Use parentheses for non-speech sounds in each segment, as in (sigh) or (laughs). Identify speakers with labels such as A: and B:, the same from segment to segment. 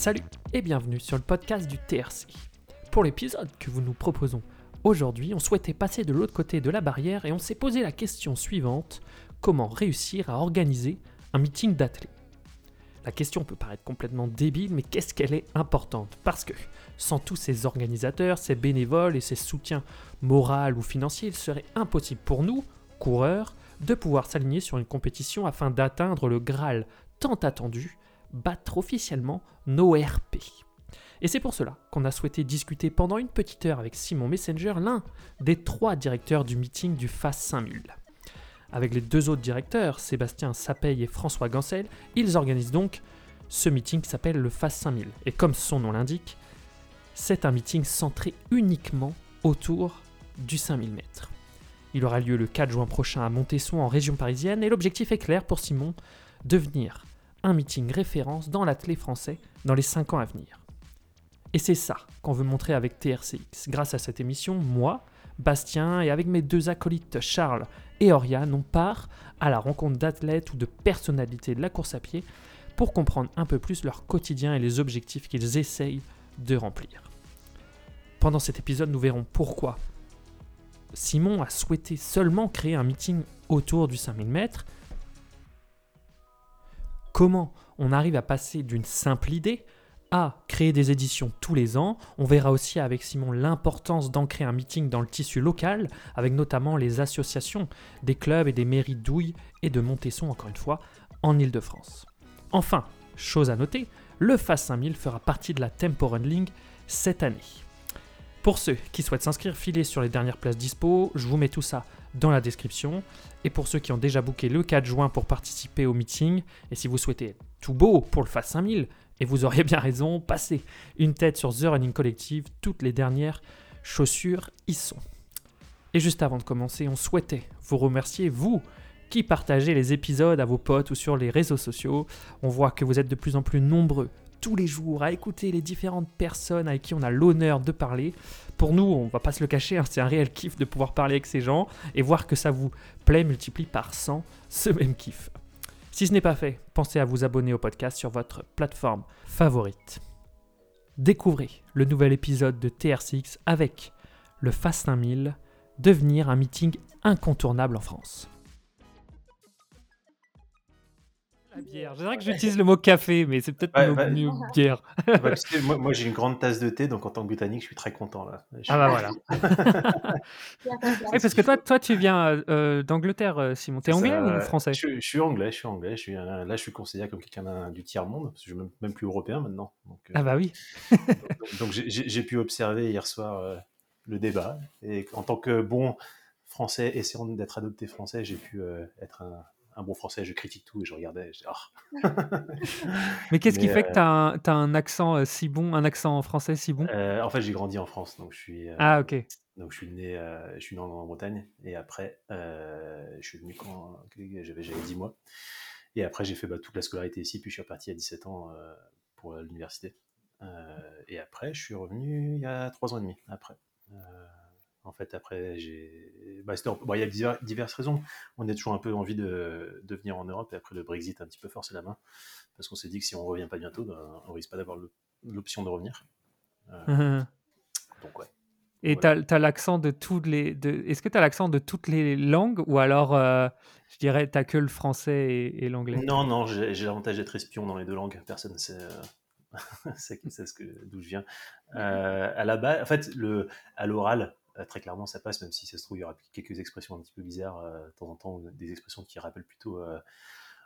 A: Salut et bienvenue sur le podcast du TRC. Pour l'épisode que vous nous proposons aujourd'hui, on souhaitait passer de l'autre côté de la barrière et on s'est posé la question suivante. Comment réussir à organiser un meeting d'athlètes? La question peut paraître complètement débile, mais qu'est-ce qu'elle est importante? Parce que sans tous ces organisateurs, ces bénévoles et ces soutiens moraux ou financiers, il serait impossible pour nous, coureurs, de pouvoir s'aligner sur une compétition afin d'atteindre le Graal tant attendu, battre officiellement nos RP. Et c'est pour cela qu'on a souhaité discuter pendant une petite heure avec Simon Messenger, l'un des trois directeurs du meeting du FAS 5000. Avec les deux autres directeurs, Sébastien Sapeille et François Gancel, ils organisent donc ce meeting qui s'appelle le FAS 5000. Et comme son nom l'indique, c'est un meeting centré uniquement autour du 5000 mètres. Il aura lieu le 4 juin prochain à Montesson en région parisienne et l'objectif est clair pour Simon, devenir un meeting référence dans l'athlète français dans les 5 ans à venir. Et c'est ça qu'on veut montrer avec TRCX. Grâce à cette émission, moi, Bastien et avec mes deux acolytes Charles et Oriane, on part à la rencontre d'athlètes ou de personnalités de la course à pied pour comprendre un peu plus leur quotidien et les objectifs qu'ils essayent de remplir. Pendant cet épisode, nous verrons pourquoi Simon a souhaité seulement créer un meeting autour du 5000 mètres, comment on arrive à passer d'une simple idée à créer des éditions tous les ans. On verra aussi avec Simon l'importance d'ancrer un meeting dans le tissu local, avec notamment les associations des clubs et des mairies d'Ouille et de Montesson, encore une fois, en Ile-de-France. Enfin, chose à noter, le FAS 5000 fera partie de la Tempo Run cette année. Pour ceux qui souhaitent s'inscrire, filez sur les dernières places dispo, je vous mets tout ça dans la description. Et pour ceux qui ont déjà booké le 4 juin pour participer au meeting, et si vous souhaitez tout beau pour le FAS 5000, et vous auriez bien raison, passez une tête sur The Running Collective, toutes les dernières chaussures y sont. Et juste avant de commencer, on souhaitait vous remercier, vous qui partagez les épisodes à vos potes ou sur les réseaux sociaux. On voit que vous êtes de plus en plus nombreux tous les jours à écouter les différentes personnes avec qui on a l'honneur de parler. Pour nous, on va pas se le cacher, hein, c'est un réel kiff de pouvoir parler avec ces gens et voir que ça vous plaît multiplie par 100 ce même kiff. Si ce n'est pas fait, pensez à vous abonner au podcast sur votre plateforme favorite. Découvrez le nouvel épisode de TRCX avec le Fast 1000, devenir un meeting incontournable en France. Bière. Je dirais que j'utilise le mot café, mais c'est peut-être ouais, mieux bière.
B: Bah, moi, moi j'ai une grande tasse de thé, donc en tant que britannique, je suis très content là.
A: Ah bah voilà. parce que toi, toi tu viens euh, d'Angleterre, euh, Simon. T'es anglais ou français?
B: Je, suis anglais, je suis anglais. Je suis, là, je suis considéré comme quelqu'un du tiers monde, parce que je suis même, plus européen maintenant. Donc,
A: euh, ah bah oui.
B: donc, j'ai pu observer hier soir le débat, et en tant que bon français essayant d'être adopté français, j'ai pu être un un bon français, je critique tout et je regardais. Je oh.
A: Mais qu'est-ce qui fait que tu as, as, un accent euh, si bon, un accent français si bon?
B: Euh, En fait, j'ai grandi en France, donc je suis. Euh,
A: ah ok.
B: Donc je suis né, je suis né en Bretagne et après, je suis venu quand j'avais 10 mois. Et après, j'ai fait bah, toute la scolarité ici, puis je suis reparti à 17 ans pour l'université. et après, je suis revenu il y a 3 ans et demi après. En fait, après, j'ai. Bah, bon, il y a diverses raisons. On a toujours un peu envie de, de, venir en Europe et après le Brexit a un petit peu forcé la main. Parce qu'on s'est dit que si on revient pas bientôt, ben, on risque pas d'avoir l'option de revenir. Euh,
A: donc, ouais. Et tu as, l'accent de toutes les. De... Est-ce que tu as l'accent de toutes les langues ou alors, euh, je dirais, tu que le français et, l'anglais?
B: Non, non, j'ai l'avantage d'être espion dans les deux langues. Personne ne sait. (laughs) c'est d'où je viens. Euh, à la base, en fait, le, à l'oral, euh, très clairement, ça passe, même si ça se trouve, il y aura quelques expressions un petit peu bizarres euh, de temps en temps, des expressions qui rappellent plutôt euh,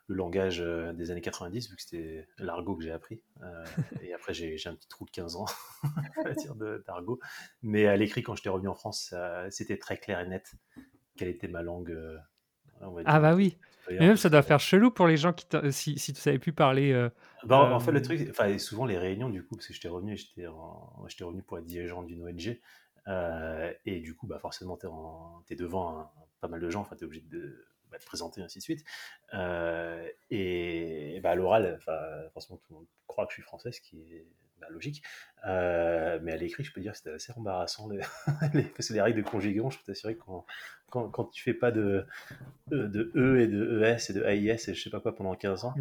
B: le langage des années 90, vu que c'était l'argot que j'ai appris. et après, j'ai un petit trou de 15 ans, (laughs) d'argot. Mais à l'écrit, quand j'étais revenu en France, c'était très clair et net quelle était ma langue.
A: ah bah oui. Et même ça doit faire chelou pour les gens qui si, si tu savais plus parler.
B: Bah, en fait, le truc, enfin, souvent les réunions du coup, parce que j'étais revenu, j'étais revenu pour être dirigeant d'une ONG. Euh, et du coup, bah, forcément, tu es, devant pas mal de gens, tu es obligé de bah, te présenter, ainsi de suite. Euh, et bah, à l'oral, forcément, tout le monde croit que je suis français, ce qui est bah, logique. Euh, mais à l'écrit, je peux dire que c'était assez embarrassant. Les, (laughs) parce que les règles de conjugaison, je peux t'assurer que quand, quand, quand, tu fais pas de, de, E et de ES et de AIS et je sais pas quoi pendant 15 ans,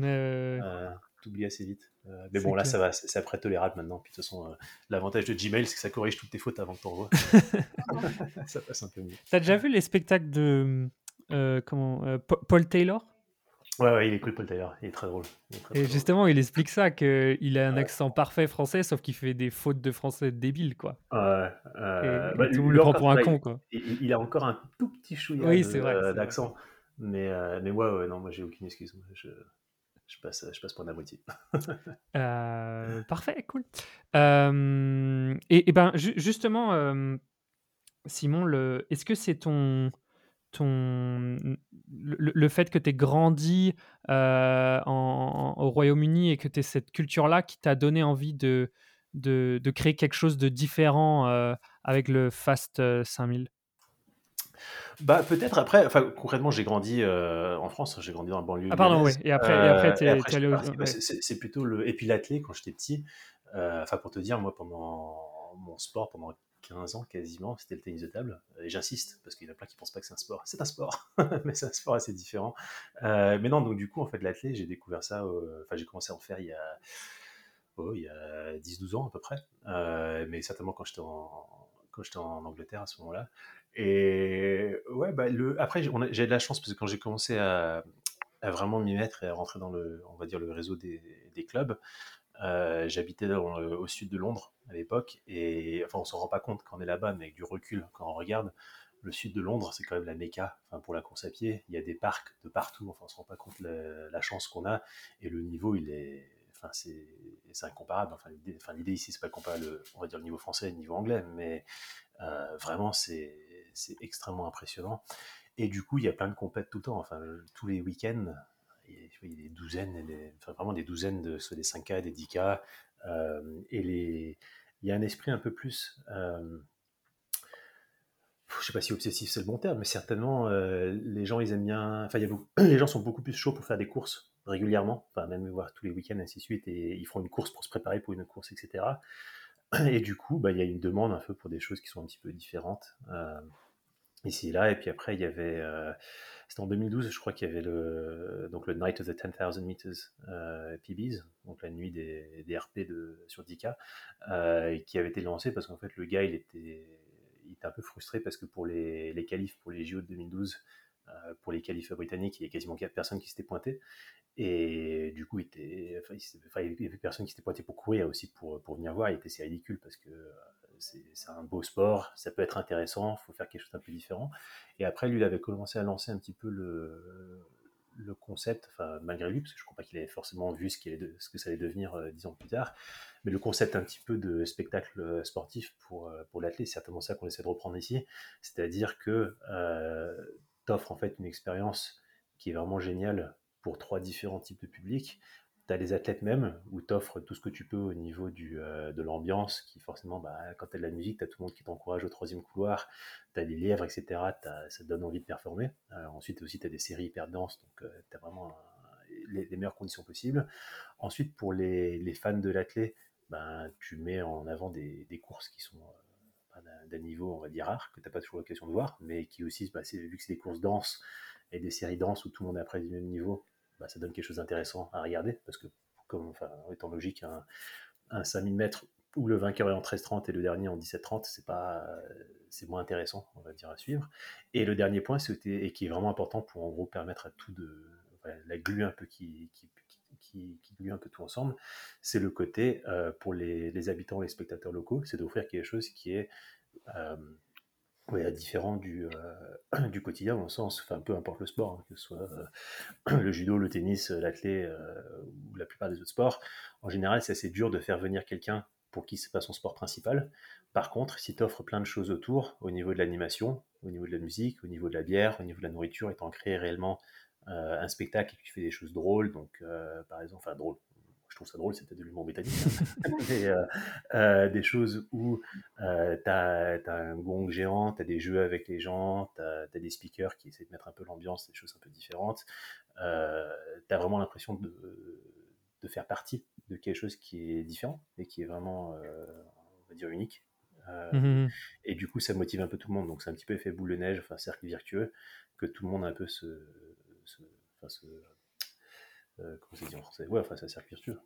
B: oublies assez vite. Mais bon, là, ça va, c'est après tolérable maintenant. Puis de toute façon, l'avantage de Gmail, c'est que ça corrige toutes tes fautes avant que tu envoies. (laughs) ça passe un peu mieux.
A: T'as déjà vu les spectacles de comment, Paul Taylor?
B: Ouais, ouais, il est cool, Paul Taylor. Il est très drôle.
A: et justement, il explique ça, qu'il a un accent parfait français, sauf qu'il fait des fautes de français débiles, quoi.
B: Ouais.
A: Euh, bah, tout le monde le prend pour un con, quoi.
B: Il, a encore un tout petit chouïa d'accent. Mais, euh, mais ouais, ouais, non, moi, j'ai aucune excuse. Je, je, passe, je passe pour la moitié. (laughs)
A: euh, parfait, cool. Euh, et, et, ben, justement, Simon, le... est-ce que c'est ton ton, le, fait que tu aies grandi euh, au Royaume-Uni et que tu aies cette culture-là qui t'a donné envie de, de, créer quelque chose de différent euh, avec le Fast 5000
B: bah, peut-être après, enfin, concrètement, j'ai grandi euh, en France, j'ai grandi dans la banlieue.
A: Ah, pardon, oui. Et après, et après, es, allé au...
B: Bah, c'est plutôt le. Et puis l'athlète, quand j'étais petit, enfin, pour te dire, moi, pendant mon sport, pendant 15 ans quasiment, c'était le tennis de table. Et j'insiste, parce qu'il y en a plein qui ne pensent pas que c'est un sport. C'est un sport, (laughs) mais c'est un sport assez différent. Euh, mais non, donc du coup, en fait, l'athlète, j'ai découvert ça, enfin, j'ai commencé à en faire il y a, oh, il y a 10-12 ans à peu près. Euh, mais certainement quand j'étais en, quand j'étais en Angleterre à ce moment-là. Et ouais, bah, le, après, j'ai de la chance, parce que quand j'ai commencé à, vraiment m'y mettre et à rentrer dans le, on va dire, le réseau des, clubs, euh, j'habitais au sud de Londres à l'époque, et enfin on s'en rend pas compte quand on est là-bas, mais avec du recul, quand on regarde, le sud de Londres, c'est quand même la méca enfin, pour la course à pied. Il y a des parcs de partout, enfin on se rend pas compte la, la chance qu'on a, et le niveau, il est, enfin c'est, incomparable. Enfin l'idée, enfin, ici, c'est pas comparable, on va dire le niveau français et le niveau anglais, mais euh, vraiment c'est, c'est extrêmement impressionnant. Et du coup, il y a plein de compètes tout le temps. Enfin, tous les week-ends, il y a des douzaines, enfin vraiment des douzaines de soit des 5K, des 10K, euh, et les, il y a un esprit un peu plus, euh, je sais pas si obsessif c'est le bon terme, mais certainement euh, les gens ils aiment bien, enfin (clears throat) les gens sont beaucoup plus chauds pour faire des courses régulièrement, enfin même voir tous les week-ends ainsi de suite, et ils font une course pour se préparer pour une course, etc. Et du coup, bah, il y a une demande un peu pour des choses qui sont un petit peu différentes ici et là. Et puis après, il y avait c'était en 2012, je crois qu'il y avait le, donc le Night of the 10,000 Meters euh, PBs, donc la nuit des, des RP de, sur 10K, euh, qui avait été lancé parce qu'en fait le gars il était, il était un peu frustré parce que pour les, les qualifs pour les JO de 2012, euh, pour les qualifs britanniques, il y a quasiment 4 personnes qui s'étaient pointées. Et du coup, il, était, enfin, il y avait personne qui s'était pointé pour courir aussi pour, pour venir voir. Il était assez ridicule parce que c'est un beau sport, ça peut être intéressant, il faut faire quelque chose d'un peu différent. Et après, lui, il avait commencé à lancer un petit peu le, le concept, malgré lui, parce que je ne crois pas qu'il ait forcément vu ce, ce, que ça allait devenir euh, dix ans plus tard, mais le concept un petit peu de spectacle euh, sportif pour, euh, pour l'athlète, c'est certainement ça qu'on essaie de reprendre ici, c'est-à-dire que euh, tu offres en fait une expérience qui est vraiment géniale pour trois différents types de publics, tu as les athlètes même, où tu offres tout ce que tu peux au niveau du, euh, de l'ambiance, qui forcément, bah, quand tu as de la musique, tu as tout le monde qui t'encourage au troisième couloir, tu as des lièvres, etc. ça te donne envie de performer. Euh, ensuite aussi, tu as des séries hyper denses, donc euh, tu as vraiment les, meilleures conditions possibles. Ensuite, pour les, les fans de l'athlète, ben, tu mets en avant des, des courses qui sont d'un niveau, on va dire, rare, que tu n'as pas toujours l'occasion de voir, mais qui aussi, bah, vu que c'est des courses denses et des séries denses où tout le monde est après du même niveau, bah, ça donne quelque chose d'intéressant à regarder, parce que, comme, enfin, étant logique, un, un 5000 mètres où le vainqueur est en 13-30 et le dernier en 17-30, c'est pas, c'est moins intéressant, on va dire, à suivre. Et le dernier point, c'était, et qui est vraiment important pour en gros permettre à tout de, la glue un peu qui, qui, qui, qui, glue un peu tout ensemble, c'est le côté euh, pour les, les, habitants, les spectateurs locaux, c'est d'offrir quelque chose qui est euh, oui, différent du, euh, (clears throat) du quotidien, dans le sens, enfin, peu importe le sport, hein, que ce soit euh, (clears throat) le judo, le tennis, l'athlé euh, ou la plupart des autres sports, en général, c'est assez dur de faire venir quelqu'un pour qui c'est pas son sport principal. Par contre, si tu offres plein de choses autour, au niveau de l'animation, au niveau de la musique, au niveau de la bière, au niveau de la nourriture, et t'en crées réellement un spectacle et que tu fais des choses drôles, donc par exemple, enfin drôle, je trouve ça drôle, c'était de l'humour britannique. Hein. (laughs) Euh, euh, des choses où euh, tu as, un gong géant, tu as des jeux avec les gens, tu as, des speakers qui essaient de mettre un peu l'ambiance, des choses un peu différentes. tu as vraiment l'impression de, de, faire partie de quelque chose qui est différent et qui est vraiment, on va dire, unique. Mmh et du coup, ça motive un peu tout le monde. Donc, c'est un petit peu effet boule de neige, enfin, cercle virtueux, que tout le monde a un peu se, se, se comment c'est dit en français? Ouais, enfin, c'est un cercle vertueux.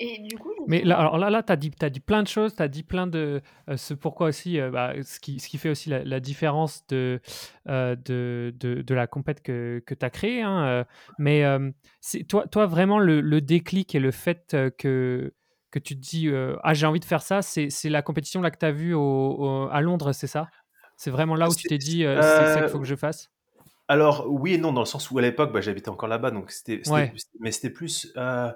C: Et du coup,
A: Mais là, alors là, là tu as dit, as dit plein de choses, tu as dit plein de. Euh, ce pourquoi aussi, euh, bah, ce, qui, ce qui fait aussi la, différence de, euh, de, de, de, la compète que, que tu as créée. Hein, mais c'est toi, toi, vraiment, le, le, déclic et le fait que, que tu te dis Ah, j'ai envie de faire ça, c'est la compétition là que tu as vue au, à Londres, c'est ça? C'est vraiment là où tu t'es dit C'est ça qu'il faut que je fasse?
B: Alors oui et non, dans le sens où à l'époque, bah, j'habitais encore là-bas, donc c'était, mais c'était plus, euh,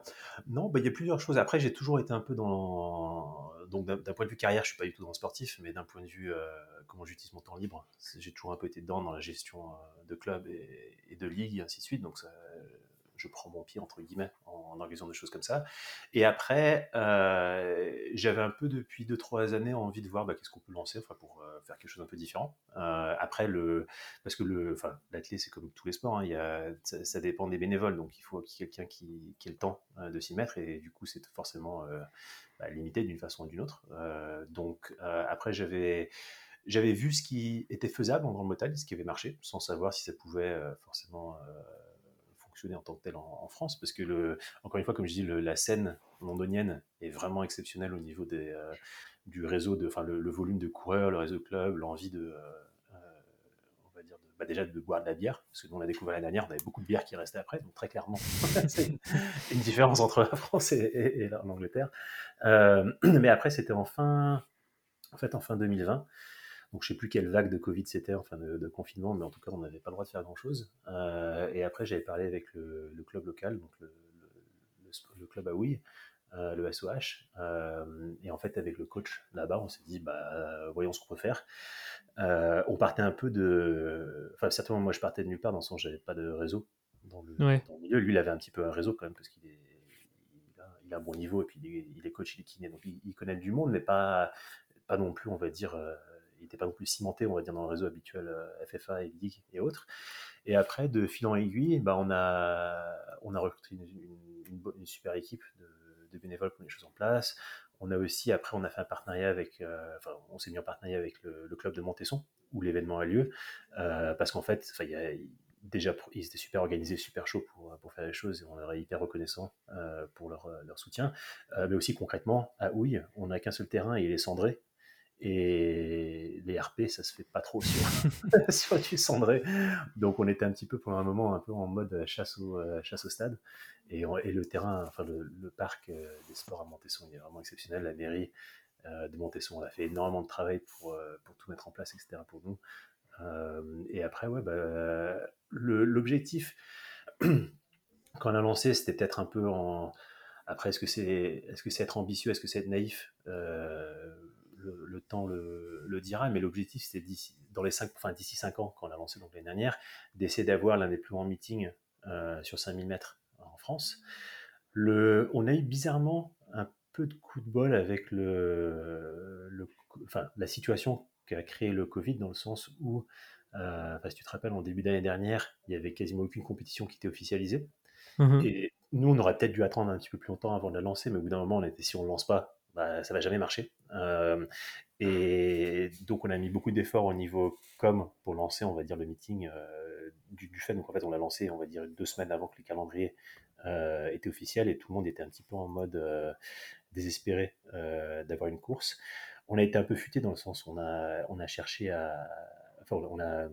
B: non, bah, il y a plusieurs choses. Après, j'ai toujours été un peu dans, donc d'un point de vue carrière, je suis pas du tout dans le sportif, mais d'un point de vue euh, comment j'utilise mon temps libre, j'ai toujours un peu été dedans dans la gestion euh, de club et, et de ligue et ainsi de suite. Donc ça, je prends mon pied, entre guillemets, en, organisant des choses comme ça. Et après, euh, j'avais un peu depuis 2-3 années envie de voir bah, qu'est-ce qu'on peut lancer pour euh, faire quelque chose un peu différent. Euh, après, le, parce que l'athlète, c'est comme tous les sports, hein, y ça, dépend des bénévoles, donc il faut qu'il quelqu'un qui, ait le temps de s'y mettre, et du coup, c'est forcément bah, limité d'une façon ou d'une autre. donc, après, j'avais j'avais vu ce qui était faisable en Grande-Bretagne, ce qui avait marché, sans savoir si ça pouvait forcément en tant que tel en, France, parce que, le, encore une fois, comme je dis, la scène londonienne est vraiment exceptionnelle au niveau des, euh, du réseau, de, enfin, le, volume de coureurs, le réseau de clubs, l'envie de, euh, euh, on va dire, bah, déjà de boire de la bière, parce que nous on l'a découvert l'année dernière, on avait beaucoup de bière qui restait après, donc très clairement, (laughs) c'est une, différence entre la France et, l'Angleterre. (clears throat) mais après, c'était en fin, en fait, en fin 2020. Donc je sais plus quelle vague de Covid c'était, enfin de, confinement, mais en tout cas on n'avait pas le droit de faire grand-chose. Euh, et après j'avais parlé avec le, club local, donc le, club à Ouille, euh, le SOH. Euh, et en fait avec le coach là-bas, on s'est dit bah voyons ce qu'on peut faire. on partait un peu de, enfin certainement moi je partais de nulle part dans le sens j'avais pas de réseau dans le, milieu. Lui il avait un petit peu un réseau quand même parce qu'il est il a un bon niveau et puis il est, coach, il est kiné, donc il, connaît du monde, mais pas, pas non plus, on va dire, il n'était pas non plus cimenté, on va dire, dans le réseau habituel euh, FFA et Ligue et autres. Et après, de fil en aiguille, bah, on, a, on a recruté une, super équipe de, bénévoles pour les choses en place. On a aussi, après, on a fait un partenariat avec, euh, enfin, on s'est mis en partenariat avec le, club de Montesson, où l'événement a lieu, euh, parce qu'en fait, il déjà, ils étaient super organisés, super chauds pour, pour faire les choses, et on leur est hyper reconnaissant pour leur, leur soutien. mais aussi concrètement, à Houille, on n'a qu'un seul terrain et il est cendré, et les RP, ça se fait pas trop (laughs) sur, (laughs) sur du cendré. Donc on était un petit peu pour un moment un peu en mode chasse au, euh, chasse au stade. Et, et le terrain, enfin le, parc euh, des sports à Montesson, il est vraiment exceptionnel. La mairie euh, de Montesson, on a fait énormément de travail pour, pour tout mettre en place, etc. pour nous. et après, ouais, bah, l'objectif, (clears throat) quand on a lancé, c'était peut-être un peu en... Après, est-ce que c'est est -ce c'est être ambitieux, est-ce que c'est être naïf le, temps le, dira, mais l'objectif c'était d'ici, dans les cinq, enfin, d'ici 5 ans, quand on a lancé donc l'année dernière, d'essayer d'avoir l'un des plus grands meetings euh, sur 5000 mètres en France. Le, on a eu bizarrement un peu de coup de bol avec le, le enfin, la situation qu'a créé le Covid, dans le sens où, euh, si tu te rappelles, en début d'année dernière, il n'y avait quasiment aucune compétition qui était officialisée. Mmh Et nous, on aurait peut-être dû attendre un petit peu plus longtemps avant de la lancer, mais au bout d'un moment, on était, si on ne lance pas, bah, ça va jamais marcher. Euh, et donc on a mis beaucoup d'efforts au niveau com pour lancer, on va dire, le meeting euh, du, fait. Donc en fait, on l'a lancé, on va dire, deux semaines avant que le calendrier euh, était officiel et tout le monde était un petit peu en mode désespéré d'avoir une course. On a été un peu futé dans le sens où on a, on a cherché à, enfin, on a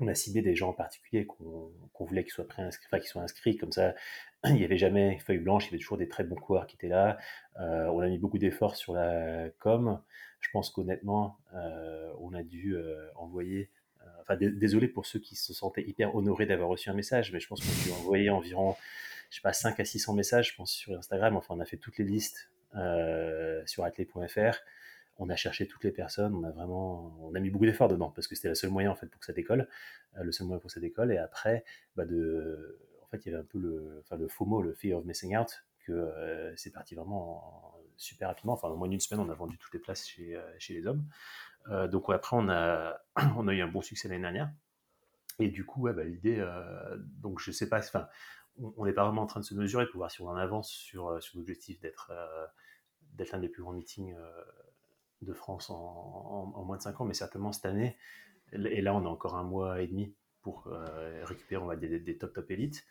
B: on a ciblé des gens en particulier qu'on voulait qu'ils soient, inscrits, enfin, qu'ils soient inscrits, comme ça (clears throat) il n'y avait jamais feuille blanche, il y avait toujours des très bons coureurs qui étaient là. Euh, on a mis beaucoup d'efforts sur la com. Je pense qu'honnêtement, euh, on a dû euh, envoyer. enfin, désolé pour ceux qui se sentaient hyper honorés d'avoir reçu un message, mais je pense qu'on a dû envoyer environ, je sais pas, 5 à 600 messages, je pense, sur Instagram. Enfin, on a fait toutes les listes sur athlé.fr on a cherché toutes les personnes, on a vraiment, on a mis beaucoup d'efforts dedans parce que c'était le seul moyen en fait pour que ça décolle, le seul moyen pour que ça décolle. Et après, bah en fait, il y avait un peu le, enfin, le FOMO, le fear of missing out, que euh, c'est parti vraiment super rapidement. Enfin, en moins d'une semaine, on a vendu toutes les places chez, euh, les hommes. Euh, donc après, (clears throat) on a, eu un bon succès l'année dernière. Et du coup, bah, l'idée, donc je sais pas, enfin, on n'est pas vraiment en train de se mesurer pour voir si on en avance sur, sur l'objectif d'être d'être l'un des plus grands meetings de France en, moins de 5 ans, mais certainement cette année. Et là, on a encore un mois et demi pour euh, récupérer on va, des, des, top top élites.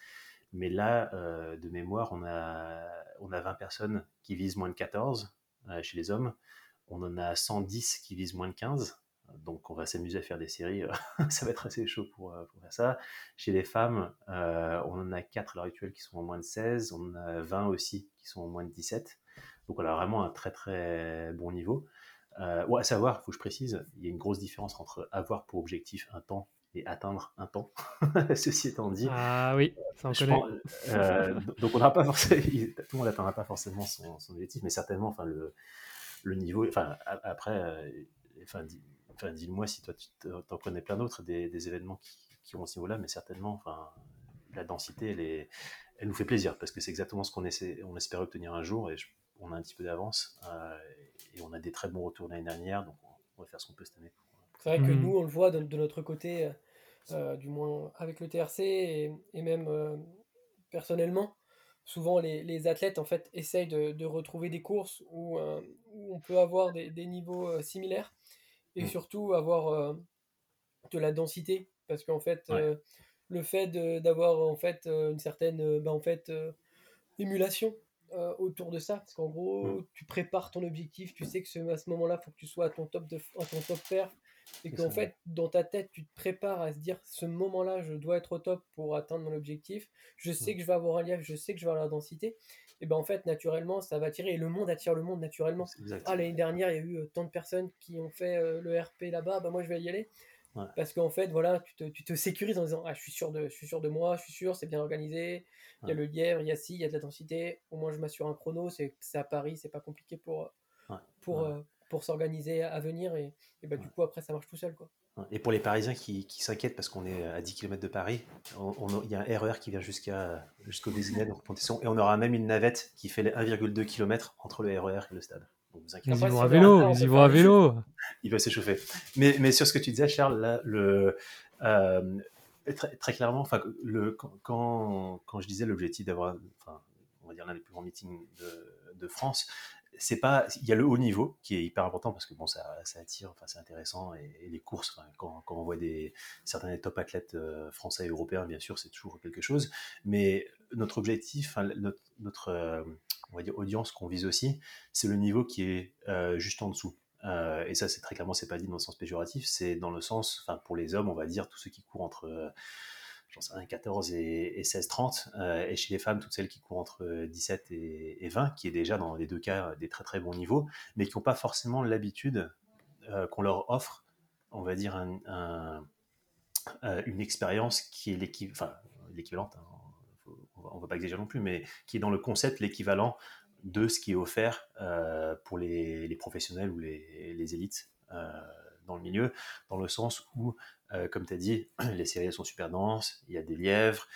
B: Mais là, euh, de mémoire, on a, on a 20 personnes qui visent moins de 14 euh, chez les hommes. On en a 110 qui visent moins de 15. Donc on va s'amuser à faire des séries. (laughs) ça va être assez chaud pour, pour, faire ça. Chez les femmes, on en a 4 à l'heure actuelle qui sont en moins de 16. On en a 20 aussi qui sont en moins de 17. Donc on a vraiment un très très bon niveau. Euh, à savoir, il faut que je précise, il y a une grosse différence entre avoir pour objectif un temps et atteindre un temps. (laughs) Ceci étant dit.
A: Ah oui, ça on connaît.
B: Euh, donc on n'aura pas forcément, tout le monde n'atteindra pas forcément son, objectif, mais certainement, enfin le, le niveau, enfin après, euh, enfin, dis-moi si toi tu en connais plein d'autres des, des, événements qui, qui ont ce niveau-là, mais certainement, enfin la densité, elle, est, elle nous fait plaisir parce que c'est exactement ce qu'on essaie, on espère obtenir un jour et je on a un petit peu d'avance euh, et on a des très bons retours l'année dernière, donc on va faire ce qu'on peut cette année.
D: C'est vrai que mhm. nous, on le voit de, notre côté, euh, du moins avec le TRC et, même euh, personnellement. Souvent, les, athlètes en fait essayent de, retrouver des courses où, on peut avoir des, niveaux similaires et mm. surtout avoir de la densité, parce qu'en fait, le fait d'avoir en fait une certaine ben, en fait émulation euh, autour de ça. Parce qu'en gros, mm. tu prépares ton objectif, tu sais que ce, à ce moment-là, il faut que tu sois à ton top, de, à ton top perf. Et qu'en fait, dans ta tête, tu te prépares à se dire ce moment-là, je dois être au top pour atteindre mon objectif. Je sais mm. que je vais avoir un lièvre, je sais que je vais avoir la densité. Et ben en fait, naturellement, ça va attirer. Et le monde attire le monde naturellement. Ah, l'année dernière, il y a eu euh, tant de personnes qui ont fait euh, le RP là-bas, ben moi je vais y aller. Parce qu'en fait, voilà, tu te, tu te, sécurises en disant ah, je, suis sûr de, je suis sûr de moi, je suis sûr, c'est bien organisé, il y a le lièvre, il y a ci, il y a de la densité, au moins je m'assure un chrono, c'est à Paris, c'est pas compliqué pour, pour, euh, pour s'organiser à venir, et, et bah, du coup, après, ça marche tout seul. Quoi.
B: Et pour les Parisiens qui, qui s'inquiètent parce qu'on est à 10 km de Paris, il y a un RER qui vient jusqu'à jusqu'au Vésinet, donc et on aura même une navette qui fait les 1,2 km entre le RER et le stade.
A: Ils vont à vélo, ils y vont à vélo.
B: Il va s'échauffer. Mais, mais sur ce que tu disais, Charles, là, le, euh, très, très, clairement, enfin, le, quand, quand je disais l'objectif d'avoir, enfin, on va dire l'un des plus grands meetings de, de France, c'est pas, il y a le haut niveau qui est hyper important parce que bon, ça, ça attire, enfin, c'est intéressant et, les courses, quand, quand, on voit des certains des top athlètes euh, français et européens, bien sûr, c'est toujours quelque chose. Mais notre objectif, notre, notre euh, on va dire audience qu'on vise aussi, c'est le niveau qui est euh, juste en dessous. Euh, et ça, c'est très clairement, c'est pas dit dans le sens péjoratif, c'est dans le sens, enfin, pour les hommes, on va dire, tous ceux qui courent entre, euh, sais 14 et, 16-30, euh, et chez les femmes, toutes celles qui courent entre 17 et, 20, qui est déjà dans les deux cas des très très bons niveaux, mais qui n'ont pas forcément l'habitude qu'on leur offre, on va dire, un, une expérience qui est l'équivalente, hein, on ne va pas exagérer non plus, mais qui est dans le concept l'équivalent de ce qui est offert euh, pour les, professionnels ou les, élites euh, dans le milieu, dans le sens où, euh, comme tu as dit, (clears throat) les séries sont super denses, il y a des lièvres,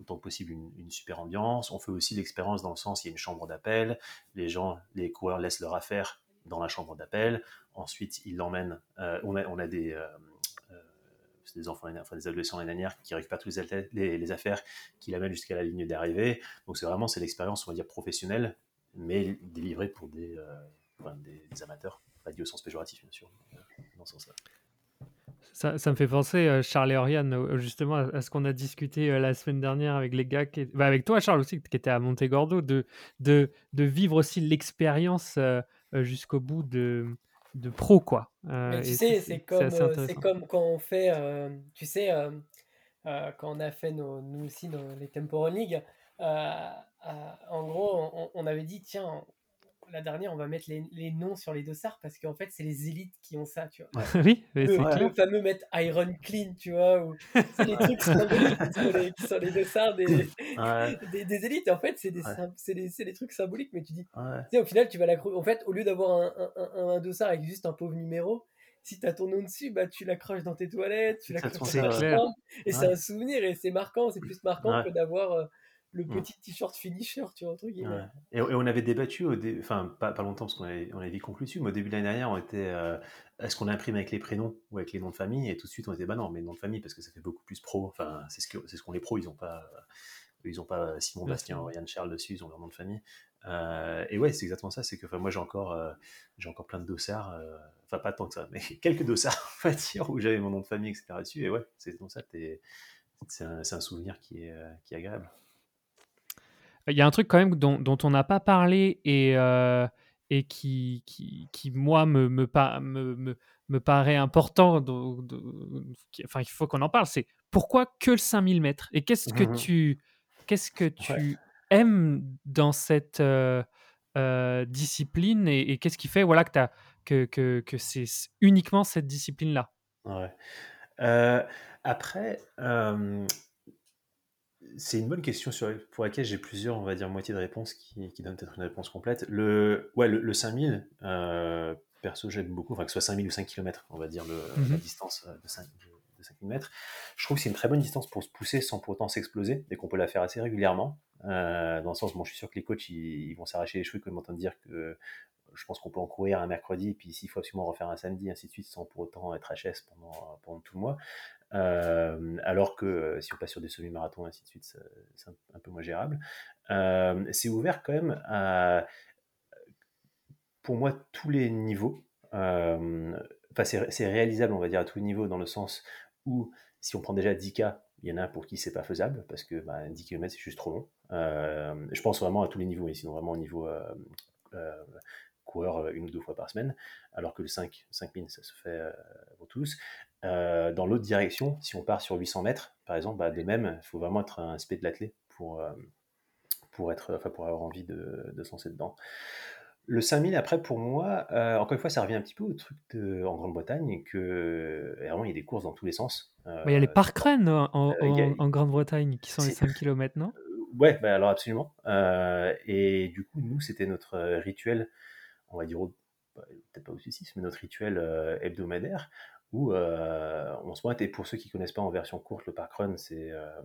B: autant que possible une, super ambiance. On fait aussi l'expérience dans le sens, il y a une chambre d'appel, les gens, les coureurs laissent leur affaire dans la chambre d'appel, ensuite ils l'emmènent, on, a, on a des des enfants, enfin des adolescents l'année dernière qui récupèrent toutes les, affaires, qui l'amènent jusqu'à la ligne d'arrivée. Donc c'est vraiment c'est l'expérience, on va dire professionnelle, mais délivrée pour des, euh, des, amateurs, pas dit au sens péjoratif bien sûr, euh, dans ce sens-là.
A: Ça, me fait penser, euh, Charles et Oriane, justement à, ce qu'on a discuté la semaine dernière avec les gars, bah, avec toi Charles aussi, qui était à Montegordo, de, de, de vivre aussi l'expérience jusqu'au bout de, de pro, quoi.
D: Euh, tu sais, c'est comme, euh, c'est comme quand on fait, euh, tu sais, quand on a fait nos, nous aussi les Temporal League, en gros, on, on, avait dit, tiens, la dernière, on va mettre les, les noms sur les dossards parce qu'en fait, c'est les élites qui ont ça, tu vois. (laughs)
A: oui,
D: le, le fameux mettre Iron Clean, tu vois, ou c'est les trucs symboliques qui sont les, qui sont les dossards des, des, des, élites. En fait, c'est des, c'est des, des, trucs symboliques, mais tu dis, tu sais, au final, tu vas la En fait, au lieu d'avoir un, un, un, dossard avec juste un pauvre numéro, si tu as ton nom dessus, bah, tu l'accroches dans tes toilettes, tu l'accroches dans ta chambre, et c'est un souvenir, et c'est marquant, c'est plus marquant que d'avoir euh, le mmh. petit t-shirt finisher, tu vois, truc.
B: Et, on avait débattu, au enfin, pas, pas, longtemps, parce qu'on avait, on avait dit conclusion, mais au début de l'année dernière, on était, euh, est-ce qu'on imprime avec les prénoms ou avec les noms de famille? Et tout de suite, on était, bah non, mais noms de famille, parce que ça fait beaucoup plus pro. Enfin, c'est ce, que, c'est ce qu'on les pros, ils n'ont pas, ils ont pas Simon Bastien, Yann Charles dessus, ils ont leur nom de famille. Euh, et ouais, c'est exactement ça, c'est que moi, j'ai encore, euh, j'ai encore plein de dossards, enfin, pas tant que ça, mais (laughs) quelques dossards, on va dire, où j'avais mon nom de famille, etc. dessus, et ouais, c'est comme ça, c'est un, un, souvenir qui est, qui est agréable.
A: Il y a un truc quand même dont, dont on n'a pas parlé et, et qui, qui, qui, moi, me, me, me, me paraît important. De, enfin, il faut qu'on en parle. C'est pourquoi que le 5000 mètres? Et qu'est-ce que mmh tu, qu'est-ce que tu aimes dans cette discipline et, qu'est-ce qui fait voilà, que, as, que, que, que c'est uniquement cette discipline-là?
B: Ouais. Après, c'est une bonne question sur, pour laquelle j'ai plusieurs, on va dire, moitiés de réponses qui, qui donnent peut-être une réponse complète. Le, ouais, le, 5000, euh, perso, j'aime beaucoup, enfin, que ce soit 5000 ou 5 km, on va dire, le, la mhm. distance euh, de 5, de 5000 mètres. Je trouve que c'est une très bonne distance pour se pousser sans pour autant s'exploser et qu'on peut la faire assez régulièrement. Euh, dans le sens, bon, je suis sûr que les coachs, ils, vont s'arracher les cheveux quand ils m'entendent dire que je pense qu'on peut en courir un mercredi, puis s'il faut absolument refaire un samedi, ainsi de suite, sans pour autant être HS pendant, pendant tout le mois. Euh, alors que euh, si on passe sur des semi-marathons, ainsi de suite, c'est un, peu moins gérable. Euh, c'est ouvert quand même à, pour moi, tous les niveaux. Enfin, c'est réalisable, on va dire, à tous les niveaux, dans le sens où, si on prend déjà 10K, il y en a pour qui c'est pas faisable, parce que bah, 10 km, c'est juste trop long. je pense vraiment à tous les niveaux, et sinon vraiment au niveau coureur une ou deux fois par semaine, alors que le 5, 5000, ça se fait pour tous. Euh, dans l'autre direction, si on part sur 800 mètres, par exemple, bah, de même, il faut vraiment être un spé de l'athlète pour, euh, pour, être, enfin, pour avoir envie de, de se lancer dedans. Le 5000, après, pour moi, euh, encore une fois, ça revient un petit peu au truc de, en Grande-Bretagne, que vraiment, il y a des courses dans tous les sens.
A: il y a les parkrun en, en, Grande-Bretagne, qui sont les 5 km, non?
B: Ouais, bah, alors absolument. et du coup, nous, c'était notre rituel, on va dire, peut-être pas aussi 6, mais notre rituel hebdomadaire, où euh, on se pointe. Et pour ceux qui connaissent pas en version courte, le parkrun, c'est euh,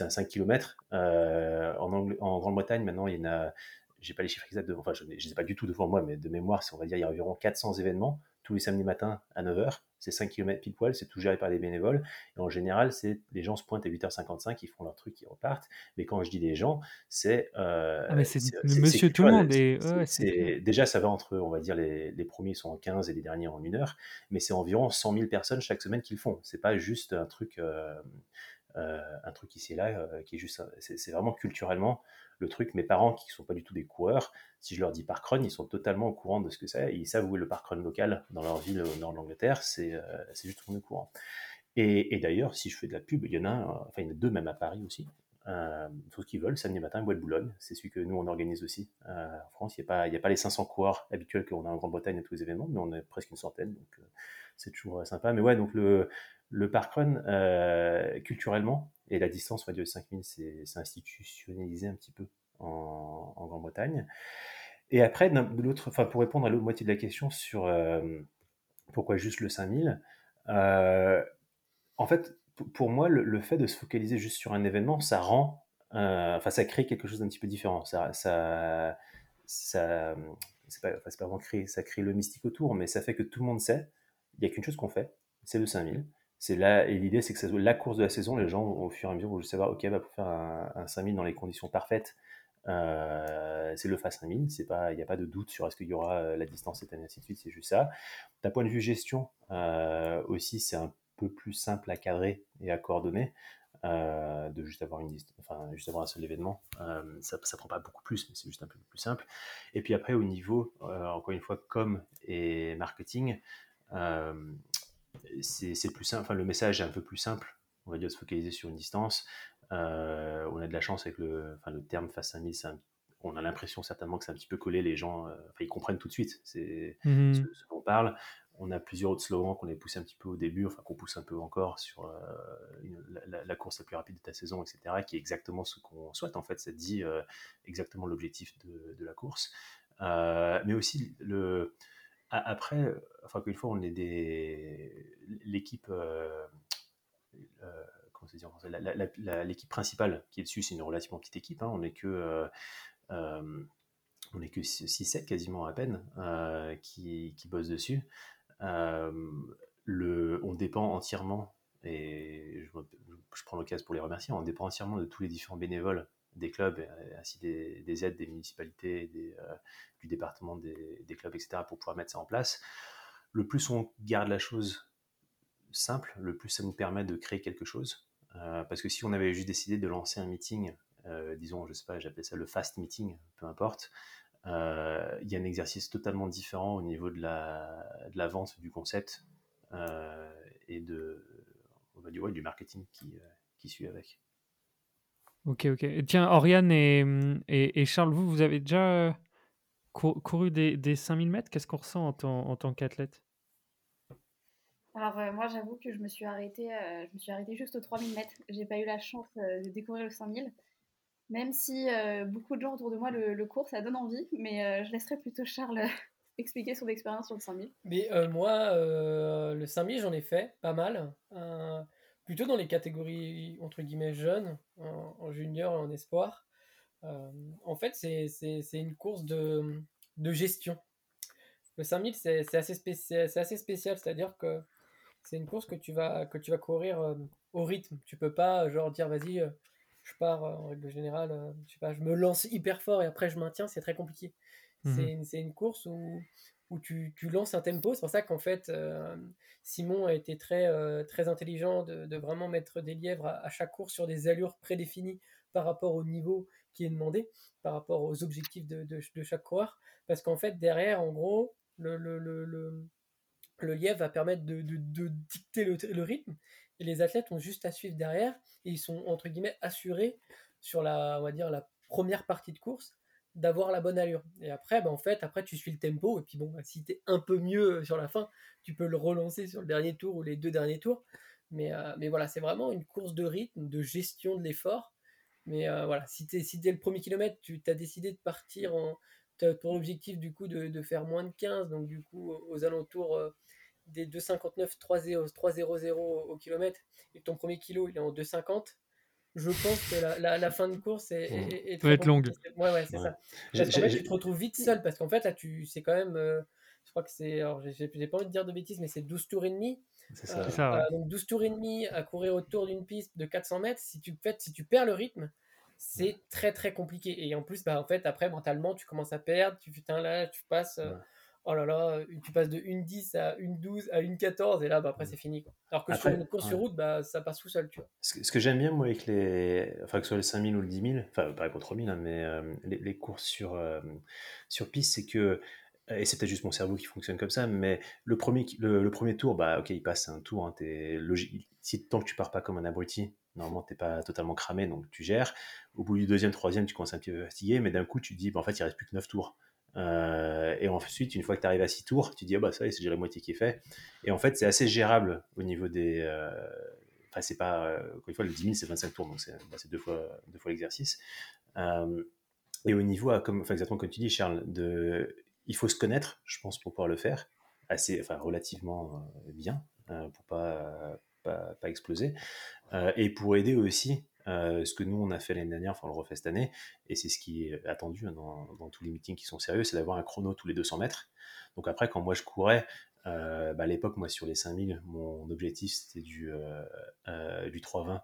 B: un 5 km. Euh, en, Grande-Bretagne, maintenant, il y en a, j'ai pas les chiffres exacts, de, enfin, je ne sais pas du tout devant moi, mais de mémoire, on va dire, il y a environ 400 événements tous les samedis matins à 9h. C'est 5 km pile poil, c'est tout géré par des bénévoles. Et en général, c'est les gens se pointent à 8h55, ils font leur truc, ils repartent. Mais quand je dis des gens, c'est.
A: Euh, ah, mais c'est monsieur tout le monde.
B: Et... déjà, ça va entre, on va dire, les, les, premiers sont en 15 et les derniers en 1 heure. Mais c'est environ 100 000 personnes chaque semaine qui le font. C'est pas juste un truc. Euh, un truc ici et là euh, qui est juste c'est vraiment culturellement le truc mes parents qui sont pas du tout des coureurs si je leur dis parkrun ils sont totalement au courant de ce que c'est ils savent où est le parkrun local dans leur ville au nord de l'Angleterre c'est euh, juste au courant et, d'ailleurs si je fais de la pub il y en a enfin il y en a deux même à Paris aussi euh, tout ce qu'ils veulent, samedi matin, Bois de Boulogne. C'est celui que nous, on organise aussi. en France, il n'y a, pas, a pas les 500 coureurs habituels qu'on a en Grande-Bretagne à tous les événements, mais on est presque une centaine, donc c'est toujours sympa. Mais ouais, donc le, le parkrun, euh, culturellement, et la distance, dire 5000, c'est institutionnalisé un petit peu en, Grande-Bretagne. Et après, l'autre, enfin, pour répondre à l'autre moitié de la question sur euh, pourquoi juste le 5000, euh, en fait, pour moi, le, fait de se focaliser juste sur un événement, ça rend, enfin, ça crée quelque chose d'un petit peu différent. Ça, ça, ça c'est pas, pas, vraiment ça crée le mystique autour, mais ça fait que tout le monde sait, il n'y a qu'une chose qu'on fait, c'est le 5000 c'est là, et l'idée, c'est que c'est la course de la saison, les gens, au fur et à mesure, vont juste savoir, ok, bah, pour faire un, 5000 dans les conditions parfaites, euh, c'est le Fast 5000, il n'y a pas de doute sur est-ce qu'il y aura euh, la distance cette année, ainsi de suite, c'est juste ça. D'un point de vue gestion, euh, aussi, c'est un peu plus simple à cadrer et à coordonner. de juste avoir une enfin juste avoir un seul événement ça ne prend pas beaucoup plus mais c'est juste un peu plus simple et puis après au niveau encore une fois com et marketing c'est plus simple, enfin, le message est un peu plus simple, on va dire, de se focaliser sur une distance. Euh, on a de la chance avec le, enfin, le terme face 5000, on a l'impression certainement que c'est un petit peu collé, les gens, euh, ils comprennent tout de suite c'est mmh ce, dont on parle. On a plusieurs autres slogans qu'on a poussé un petit peu au début, enfin qu'on pousse un peu encore sur euh, la, course la plus rapide de ta saison, etc., qui est exactement ce qu'on souhaite en fait, ça dit exactement l'objectif de, de, la course. mais aussi le, après, enfin, qu'une fois, on est. L'équipe. Euh, euh, se dit en français L'équipe principale qui est dessus, c'est une relativement petite équipe. Hein, on n'est que. Euh, on n'est que 6-7 quasiment à peine qui, qui bossent dessus. on dépend entièrement, et je prends l'occasion pour les remercier, on dépend entièrement de tous les différents bénévoles des clubs, ainsi des, des aides des municipalités, des, du département des, clubs, etc., pour pouvoir mettre ça en place. Le plus on garde la chose simple, le plus ça nous permet de créer quelque chose. parce que si on avait juste décidé de lancer un meeting, disons, je sais pas, j'appelais ça le fast meeting, peu importe, il y a un exercice totalement différent au niveau de la, de la vente du concept et de, du, ouais, du marketing qui, qui suit avec.
A: Ok, ok. tiens, Oriane et, et, Charles, vous, vous avez déjà couru des, des 5000 mètres? Qu'est-ce qu'on ressent en, tant, en tant qu'athlète?
C: Alors moi j'avoue que je me suis arrêtée, je me suis arrêtée juste aux 3000 mètres. J'ai pas eu la chance de découvrir le 5000, même si beaucoup de gens autour de moi le, le courent, ça donne envie. Mais je laisserai plutôt Charles (laughs) expliquer son expérience sur le 5000.
D: Mais moi le 5000 j'en ai fait pas mal, plutôt dans les catégories entre guillemets jeunes, en, junior et en espoir. en fait c'est une course de, de gestion. Le 5000 c'est assez, assez spécial, c'est-à-dire que c'est une course que tu vas, que tu vas courir euh, au rythme. Tu peux pas, genre, dire, vas-y, euh, je pars, euh, en règle générale, je sais pas, je me lance hyper fort et après je maintiens, c'est très compliqué. Mhm. C'est une, course où, où tu, lances un tempo. C'est pour ça qu'en fait, Simon a été très, très intelligent de, vraiment mettre des lièvres à, chaque course sur des allures prédéfinies par rapport au niveau qui est demandé, par rapport aux objectifs de, chaque coureur. Parce qu'en fait, derrière, en gros, le, le, le, le lièvre va permettre de, dicter le, rythme et les athlètes ont juste à suivre derrière et ils sont entre guillemets assurés sur la, on va dire, la première partie de course d'avoir la bonne allure. Et après, bah, en fait, après tu suis le tempo et puis bon, bah, si tu es un peu mieux euh, sur la fin, tu peux le relancer sur le dernier tour ou les deux derniers tours. Mais, euh, mais voilà, c'est vraiment une course de rythme, de gestion de l'effort. Mais euh, voilà, si, es, si le premier kilomètre, tu as décidé de partir en, ton objectif du coup de, de, faire moins de 15, donc du coup aux alentours des 2,59 3,00 au kilomètre et ton premier kilo il est en 2,50, je pense que la, la, fin de course est, est,
A: est être longue.
D: Ouais, ouais, c'est ça. Parce fait, tu te retrouves vite seul parce qu'en fait, là, tu, c'est quand même. Euh, je crois que c'est. Alors, j'ai, pas envie de dire de bêtises, mais c'est 12 tours et demi. C'est ça. Euh, euh, donc, 12 tours et demi à courir autour d'une piste de 400 mètres. Si tu, fait, si tu perds le rythme, c'est très très compliqué. Et en plus, bah, en fait, après, mentalement, tu commences à perdre. Tu, putain, là, tu passes oh là là, tu passes de 1,10 à 1,12 à 1,14 et là, bah, après, c'est fini. Alors que sur une course sur route, bah, ça passe tout seul, tu vois.
B: Ce que, j'aime bien, moi, avec les. Enfin, que ce soit les 5000 ou le 10 000, enfin, pas contre 1000, hein, mais euh, les, courses sur, euh, sur piste, c'est que. Et c'est peut-être juste mon cerveau qui fonctionne comme ça, mais le premier, le, premier tour, bah, ok, il passe un tour. Hein, es logique. Si tant que tu pars pas comme un abruti, normalement, t'es pas totalement cramé, donc tu gères. Au bout du deuxième, troisième, tu commences un petit peu fatigué, mais d'un coup, tu te dis, bah, en fait, il reste plus que 9 tours. Euh, et ensuite, une fois que tu arrives à 6 tours, tu dis, oh bah ça, c'est la moitié qui est fait. Et en fait, c'est assez gérable au niveau des. Euh, enfin, c'est pas. Euh, encore une fois, le 10 000, c'est 25 tours, donc c'est bah, deux fois, deux fois l'exercice. et au niveau, exactement comme tu dis, Charles, il faut se connaître, je pense, pour pouvoir le faire, assez, enfin, relativement bien, pour pas, pas, pas exploser. et pour aider aussi euh, ce que nous, on a fait l'année dernière, enfin, on le refait cette année, et c'est ce qui est attendu hein, dans, tous les meetings qui sont sérieux, c'est d'avoir un chrono tous les 200 mètres. Donc après, quand moi je courais, euh, bah, à l'époque, moi sur les 5000, mon objectif c'était du, euh, du 3,20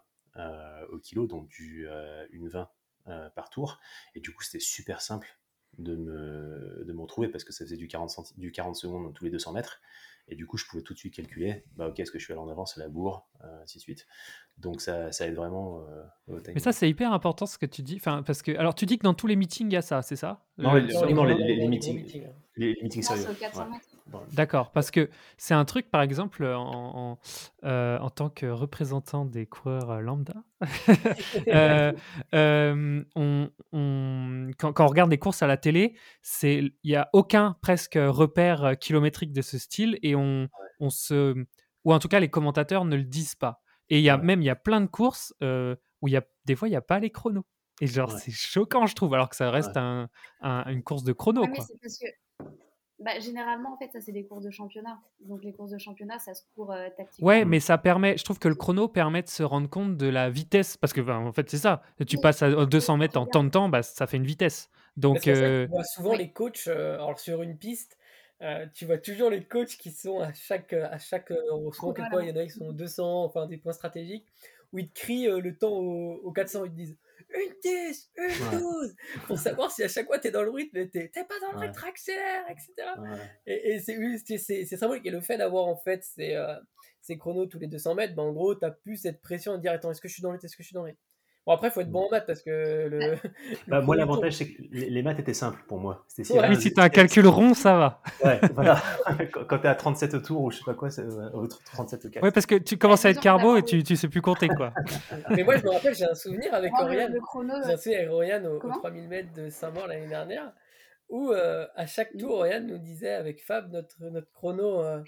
B: au kilo, donc du 1,20 par tour. Et du coup, c'était super simple de me, de me retrouver parce que ça faisait du 40, du 40 secondes tous les 200 mètres. Et du coup, je pouvais tout de suite calculer, bah, ok, est-ce que je suis allé en avance à la bourre, ainsi de suite. Donc ça, ça aide vraiment
A: euh, au Mais ça, c'est hyper important ce que tu dis. Enfin, parce que, alors, tu dis que dans tous les meetings, il y a ça, c'est ça?
B: Non, les, les, meetings, les meetings sérieux.
A: D'accord, parce que c'est un truc, par exemple, en, en, euh, en, tant que représentant des coureurs euh, lambda, (laughs) on, on, quand, quand, on regarde des courses à la télé, il n'y a aucun presque repère kilométrique de ce style et on, on se. Ou en tout cas, les commentateurs ne le disent pas. Et il y a même il y a plein de courses où il y a des fois il y a pas les chronos. Et genre c'est choquant je trouve alors que ça reste un, une course de chrono. quoi.
C: parce que bah, généralement en fait ça c'est des courses de championnat. Donc les courses de championnat ça se court tactiquement.
A: Ouais mais ça permet je trouve que le chrono permet de se rendre compte de la vitesse parce que en fait c'est ça. Tu passes à 200 mètres en temps de temps bah, ça fait une vitesse. Donc
D: souvent les coachs alors sur une piste euh, tu vois toujours les coachs qui sont à chaque, à chaque euh, souvent il y en a qui sont 200, enfin des points stratégiques, où ils te crient euh, le temps au, au 400, ils te disent une 10, une
B: Ouais.
D: 12, pour savoir si à chaque fois t'es dans le rythme, t'es pas dans le
B: Ouais.
D: rythme, accélère, etc.
B: Ouais.
D: Et, et c'est symbolique. Et le fait d'avoir en fait ces, euh, ces chronos tous les 200 mètres, ben, en gros, t'as plus cette pression de dire attends, est-ce que je suis dans le rythme, est-ce que je suis dans le rythme? Bon, après, faut être bon en maths parce que le. (laughs) le
B: Bah, moi, l'avantage, c'est que les, maths étaient simples pour moi. Si
D: Ouais.
B: rien-
A: si t'as un calcul rond, ça va. (laughs)
B: Ouais, voilà. (laughs) quand quand t'es à 37 au tour ou je sais pas quoi, euh, au 37 au 4.
A: Ouais, parce que tu commences à être carbo et tu, tu sais plus compter, quoi.
D: tour. Mais moi, je me rappelle, j'ai un souvenir avec
C: le,
D: Oriane. J'ai un souvenir avec Oriane au, au
C: Comment?
D: 3000 mètres de Saint-Maur l'année dernière, où euh, à chaque tour, Oriane nous disait avec Fab notre, notre chrono euh,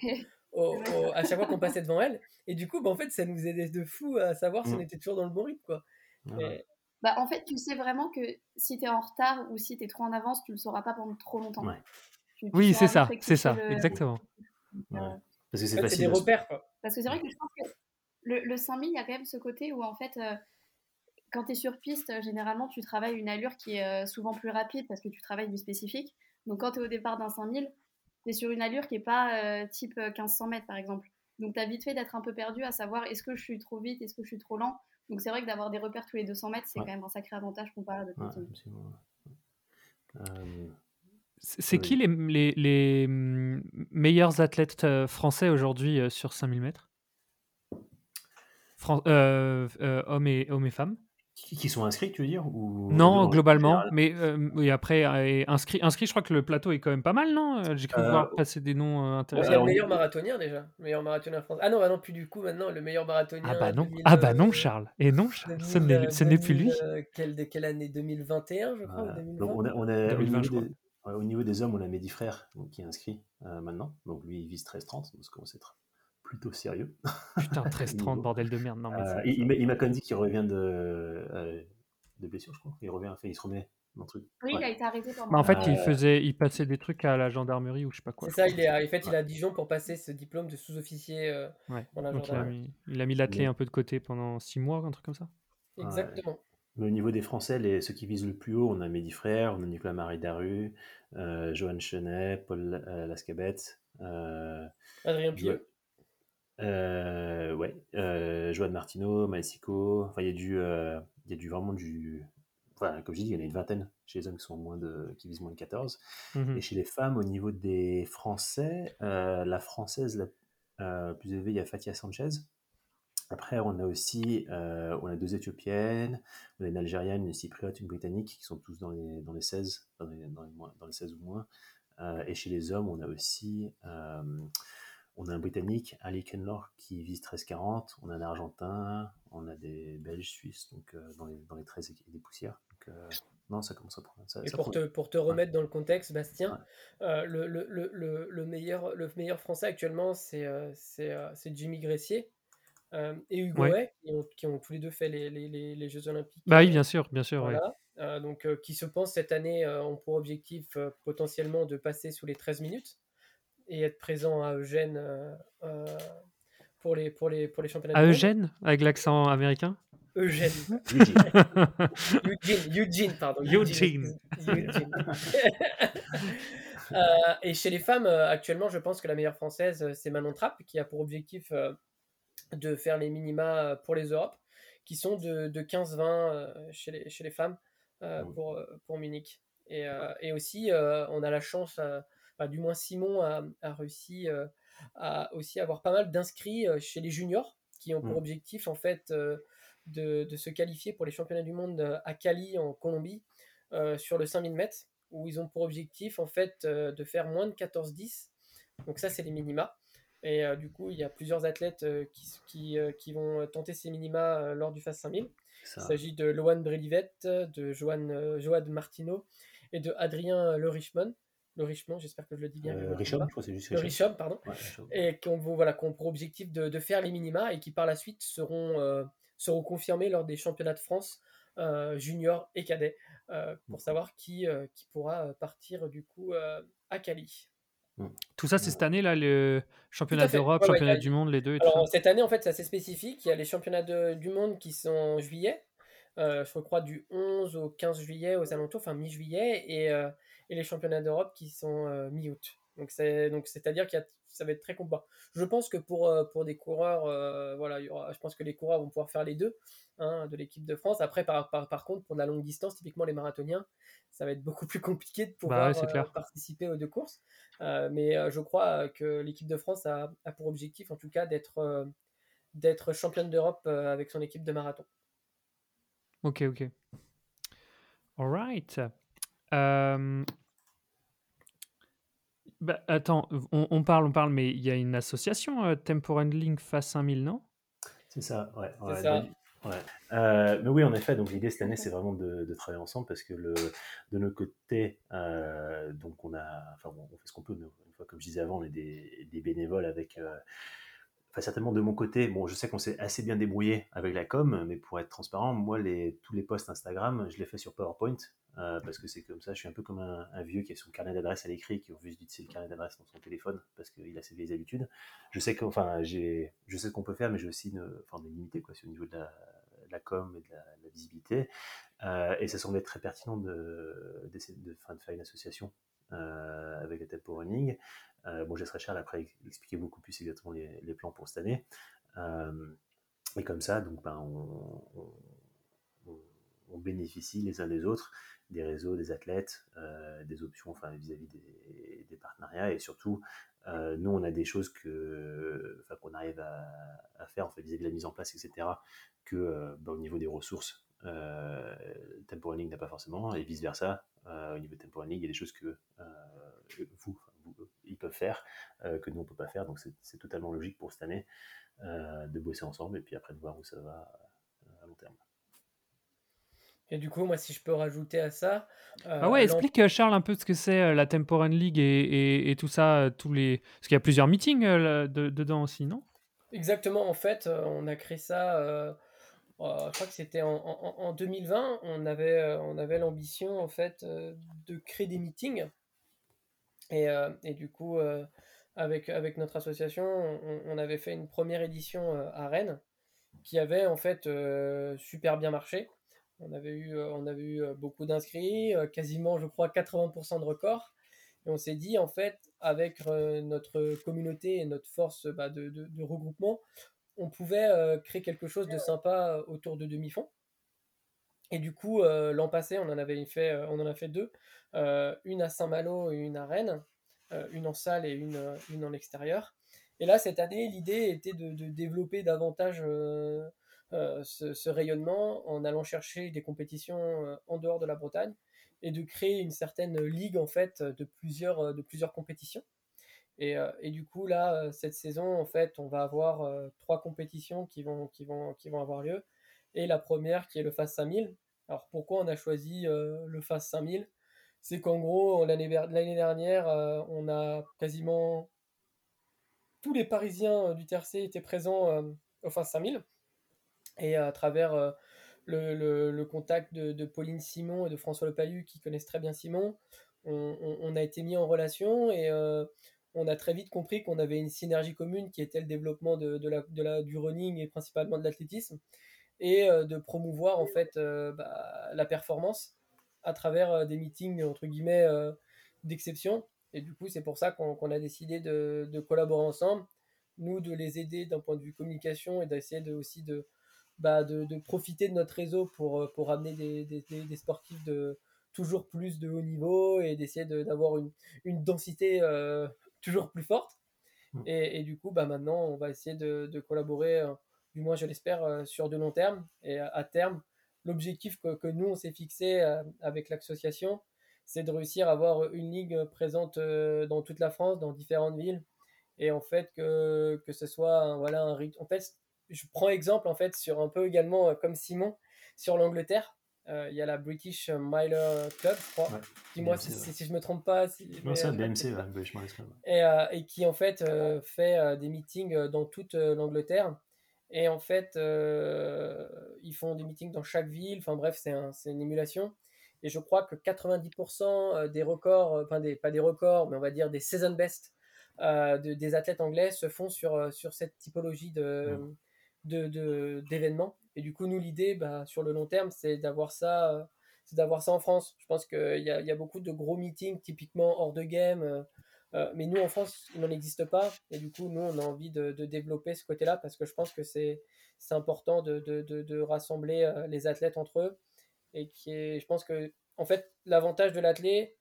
D: au- au- à chaque fois qu'on passait devant elle. Et du coup, bah, en fait, ça nous aidait de fou à savoir si on
B: Mm.
D: était toujours dans le bon rythme. Quoi.
B: Ouais.
C: bah, en fait, tu sais vraiment que si tu es en retard ou si tu es trop en avance, tu le sauras pas pendant trop longtemps.
B: Ouais.
C: Tu- tu
A: Oui, c'est ça, c'est ça,
C: le-
A: exactement.
B: Ouais. Parce que c'est facile.
D: des repères. Quoi.
C: Parce que c'est vrai que je pense que le, le 5000, il y a quand même ce côté où en fait, euh, quand tu es sur piste, euh, généralement tu travailles une allure qui est euh, souvent plus rapide parce que tu travailles du spécifique. Donc quand tu es au départ d'un 5000, tu es sur une allure qui n'est pas euh, type euh, 1500 mètres par exemple. Donc tu as vite fait d'être un peu perdu à savoir est-ce que je suis trop vite, est-ce que je suis trop lent? Donc c'est vrai que d'avoir des repères tous les 200 mètres, c'est
B: Ouais.
C: quand même un sacré avantage comparé à d'autres
B: Ouais. Euh,
A: C'est
B: Oui.
A: qui les, les, les, hum, meilleurs athlètes euh, français aujourd'hui euh, sur 5000 mètres? Fran- euh, euh, hommes, et, hommes et femmes?
B: Qui, sont inscrits, tu veux dire ou
A: Non,
B: en
A: globalement.
B: général
A: Mais euh, oui, après, euh, inscrit, inscrit, je crois que le plateau est quand même pas mal, non Euh, J'ai cru
B: Euh,
A: voir passer des noms euh, intéressants.
D: a le meilleur
B: on-
D: marathonien déjà. Le meilleur marathonien français. Ah non, bah non, plus du coup maintenant, le meilleur marathonien.
A: Ah bah non,
D: 2000,
A: ah bah non, Charles. Et non, Charles, ce
D: 2000,
A: n'est ce n'est plus lui.
D: 2000, euh, quelle, de quelle année? 2021, je crois, ou
B: Voilà.
D: 2020
B: Donc on a, on a-
A: 2020,
B: au, niveau des, ouais, au niveau des hommes, on a Mehdi Frère donc, qui est inscrit euh, maintenant. Donc lui, il vise 13-30, donc ça commence à être plutôt sérieux.
A: Putain, (laughs) 13-30,
B: Niveau.
A: bordel de merde. Non, mais
B: Euh,
A: ça-
B: il il m'a quand même dit qu'il revient de, euh, de blessure, je crois. Il revient, enfin, il se remet dans le truc.
C: Oui,
B: Ouais.
C: il a été arrêté pendant.
A: Bah, en fait, il
B: Euh,
A: faisait, il passait des trucs à la gendarmerie ou je sais pas quoi.
D: C'est ça, il est, à- en fait, il est à Dijon pour passer ce diplôme de sous-officier. euh,
A: Ouais.
D: dans la
A: Donc il a,
D: gendarmerie.
A: mis, il a mis l'athlé
B: Mais-
A: un peu de côté pendant 6 mois, un truc comme ça.
B: Ouais.
D: Exactement.
B: Mais au niveau des Français, les, ceux qui visent le plus haut, on a Mehdi Frère, on a Nicolas Marie Daru, euh, Johan Chenet, Paul euh, Lascabette, euh,
D: Adrien Pieux.
B: Euh, ouais, euh, Martino, Maessico. Enfin, il y a du, euh, il y a du vraiment du. Comme je dis, il y en a une vingtaine chez les hommes qui sont moins de, qui visent moins de 14.
A: Mhm.
B: Et chez les femmes, au niveau des Français, euh, la française la plus élevée, il y a Fatia Sanchez. Après, on a aussi euh, on a deux Éthiopiennes, on a une Algérienne, une Cypriote, une Britannique, qui sont tous dans les, dans les 16, dans les, dans les, moins- dans les 16 ou moins. Et chez les hommes, on a aussi on a un Britannique, Ali Kenlor, qui vise 13-40. On a un Argentin, on a des Belges, Suisses, donc euh, dans, les, dans les 13 et des poussières. Donc, euh, non, ça commence à prendre. Ça,
D: Et
B: ça
D: pour
B: prend-
D: te, pour te remettre dans le contexte, Bastien,
B: Ouais.
D: euh, le, le, le, le, le meilleur, le meilleur français actuellement, c'est euh, c'est, euh, c'est Jimmy Gressier euh, et Hugo
A: Ouais.
D: Hay, qui ont, qui ont tous les deux fait les, les, les, les Jeux Olympiques.
A: Bah oui, bien sûr, bien sûr.
D: Voilà. Euh, donc, euh, qui se pensent cette année euh, ont pour objectif euh, potentiellement de passer sous les 13 minutes et être présent à Eugène euh, euh, pour, les, pour, les, pour les championnats
A: À. Eugène, avec l'accent américain
D: Eugène. Eugene, (laughs) Eugene, pardon.
A: Eugene.
D: Eugene. (laughs) Euh, et chez les femmes, euh, actuellement, je pense que la meilleure française, euh, c'est Manon Trapp, qui a pour objectif de faire les minima pour les Europes, qui sont de, de 15-20 euh, chez, les, chez les femmes euh,
B: Mm.
D: pour, pour Munich. Et, euh, et aussi, euh, on a la chance, euh, enfin, du moins Simon a, a réussi euh, à aussi avoir pas mal d'inscrits euh, chez les juniors, qui ont pour
B: Mm.
D: objectif, en fait, euh, de, de se qualifier pour les championnats du monde à Cali, en Colombie, sur le 5000 mètres, où ils ont pour objectif, en fait, de faire moins de 14-10. Donc ça, c'est les minima. Et euh, du coup, il y a plusieurs athlètes euh, qui, qui, euh, qui vont tenter ces minima lors du Phase 5000.
B: Ça,
D: Il s'agit de Loan Brelivette, de Johan, euh, Joad Martino et de Adrien Le Richmond. Le Richmond, j'espère que je le dis bien.
B: euh,
D: pas.
B: je crois que c'est juste
D: Le
B: Richom.
D: Richom, pardon.
B: Ouais.
D: Et qui ont, voilà, qui ont pour objectif de, de faire les minima et qui par la suite seront, euh, seront confirmés lors des championnats de France euh, juniors et cadets euh, pour savoir qui, euh, qui pourra partir du coup euh, à Cali.
A: Tout ça, c'est cette année, là, le championnat d'Europe,
D: Ouais,
A: championnat
D: a-
A: du monde, les deux et tout
D: Alors
A: ça.
D: cette année en fait c'est assez spécifique. Il y a les championnats de- du monde qui sont en juillet, euh, je crois du 11 au 15 juillet aux alentours, enfin mi-juillet, et, euh, et les championnats d'Europe qui sont euh, mi-août. Donc c'est donc c'est-à-dire qu'il y a ça va être très combat. Je pense que pour, euh, pour des coureurs, euh, voilà, il y aura, je pense que les coureurs vont pouvoir faire les deux hein, de l'équipe de France. Après, par, par, par, contre, pour de la longue distance, typiquement les marathoniens, ça va être beaucoup plus compliqué de pouvoir
A: bah ouais,
D: participer aux deux courses. mais je crois que l'équipe de France a, a, pour objectif, en tout cas, d'être d'être championne d'Europe avec son équipe de marathon.
A: Ok, ok. All right. Bah, attends, on, parle, on parle, mais il y a une association, euh, Tempo Handling Face 5000, non?
B: C'est ça, ouais. ouais, ça. ouais. Euh, mais oui, en effet, donc l'idée cette année, c'est vraiment de, travailler ensemble parce que le, de notre côté, donc on a, enfin, on fait ce qu'on peut, mais une fois, comme je disais avant, on est des, des bénévoles avec enfin certainement de mon côté, bon, je sais qu'on s'est assez bien débrouillé avec la com, mais pour être transparent, moi, les, tous les posts Instagram, je les fais sur PowerPoint, euh, parce que c'est comme ça, je suis un peu comme un, vieux qui a son carnet d'adresse à l'écrit, qui refuse d'utiliser le carnet d'adresse dans son téléphone, parce qu'il a ses vieilles habitudes. Je sais j'ai, je ce qu'on peut faire, mais j'ai aussi une, enfin, des limités, quoi, au niveau de la, la com et de la, visibilité. Euh, et ça semblait très pertinent de, d'essayer de, faire une association euh, avec le tempo running. Bon, je laisserai Charles après expliquer beaucoup plus exactement les, plans pour cette année. Et comme ça, donc, ben, on, bénéficie les uns des autres des réseaux, des athlètes, euh, des options enfin, vis-à-vis des, partenariats. Et surtout, euh, nous, on a des choses que, enfin, qu'on arrive à, faire vis-à-vis de la mise en place, etc., que euh, ben, au niveau des ressources, Tempo n'a pas forcément, et vice-versa. au niveau de il y a des choses que vous, ils peuvent faire, que nous on peut pas faire. Donc c'est totalement logique pour cette année de bosser ensemble et puis après de voir où ça va à long terme.
D: Et du coup, moi, si je peux rajouter à ça.
A: ah ouais, explique, Charles, un peu ce que c'est la Temporan League et, et, tout ça, tous les. Parce qu'il y a plusieurs meetings dedans aussi, non?
D: Exactement, en fait, on a créé ça. je crois que c'était en, en, en, 2020. On avait, on avait l'ambition, en fait, de créer des meetings euh, et, du coup, euh, avec, avec notre association, on, avait fait une première édition euh, à Rennes qui avait en fait super bien marché. On avait eu, on avait eu beaucoup d'inscrits, quasiment, je crois, 80% de records. Et on s'est dit, en fait, avec notre communauté et notre force bah, de, de, regroupement, on pouvait créer quelque chose de sympa autour de demi-fond. Et du coup, l'an passé, on en avait fait, on en a fait deux. Euh, une à Saint-Malo et une à Rennes, euh, une en salle et une, euh, une en extérieur. Et là, cette année, l'idée était de, développer davantage ce, rayonnement en allant chercher des compétitions en dehors de la Bretagne et de créer une certaine ligue en fait de plusieurs, de plusieurs compétitions. Et, et, du coup, là, cette saison, en fait, on va avoir trois compétitions qui vont, qui, vont, qui vont avoir lieu. Et la première qui est le FAS 5000. Alors pourquoi on a choisi le FAS 5000 c'est qu'en gros, l'année dernière, euh, on a quasiment tous les Parisiens euh, du TRC étaient présents euh, au FAS 5000. Et à travers le, contact de, Pauline Simon et de François Lepalu, qui connaissent très bien Simon, on, a été mis en relation et on a très vite compris qu'on avait une synergie commune qui était le développement de, la, du running et principalement de l'athlétisme et de promouvoir en fait bah, la performance à travers euh, des meetings entre guillemets euh, d'exception. Et du coup, c'est pour ça qu'on a décidé de, collaborer ensemble, nous de les aider d'un point de vue communication et d'essayer de, aussi de, bah, de, profiter de notre réseau pour, euh, pour amener des, des, sportifs de toujours plus de haut niveau et d'essayer d'avoir une, une, densité toujours plus forte. Mmh. Et, et, du coup, bah, maintenant, on va essayer de, collaborer, du moins je l'espère, sur de long terme. Et à terme, l'objectif que, nous, on s'est fixé euh, avec l'association, c'est de réussir à avoir une ligue présente euh, dans toute la France, dans différentes villes. Et en fait, que, que ce soit un, voilà, un rythme. En fait, je prends exemple en fait sur un peu également euh, comme Simon sur l'Angleterre. Il y a la British Miler Club, je crois. Dis-moi si, si, je me trompe pas.
B: non, c'est BMC, British Miler Club.
D: Et, et, qui en fait fait des meetings dans toute l'Angleterre. Et en fait, euh, ils font des meetings dans chaque ville. Enfin bref, c'est un, une émulation. Et je crois que 90% euh, des records, euh, enfin des, pas des records, mais on va dire des season best de, des athlètes anglais se font sur, sur cette typologie de, de, d'événements. Et du coup, nous, l'idée, bah, sur le long terme, c'est d'avoir ça, c'est d'avoir ça en France. Je pense qu'il y y a beaucoup de gros meetings, typiquement hors de game, mais nous, en France, il n'en existe pas. Et du coup, nous, on a envie de, développer ce côté-là parce que je pense que c'est important de, de, rassembler les athlètes entre eux. Et qui est, je pense que, en fait, l'avantage de l'athlète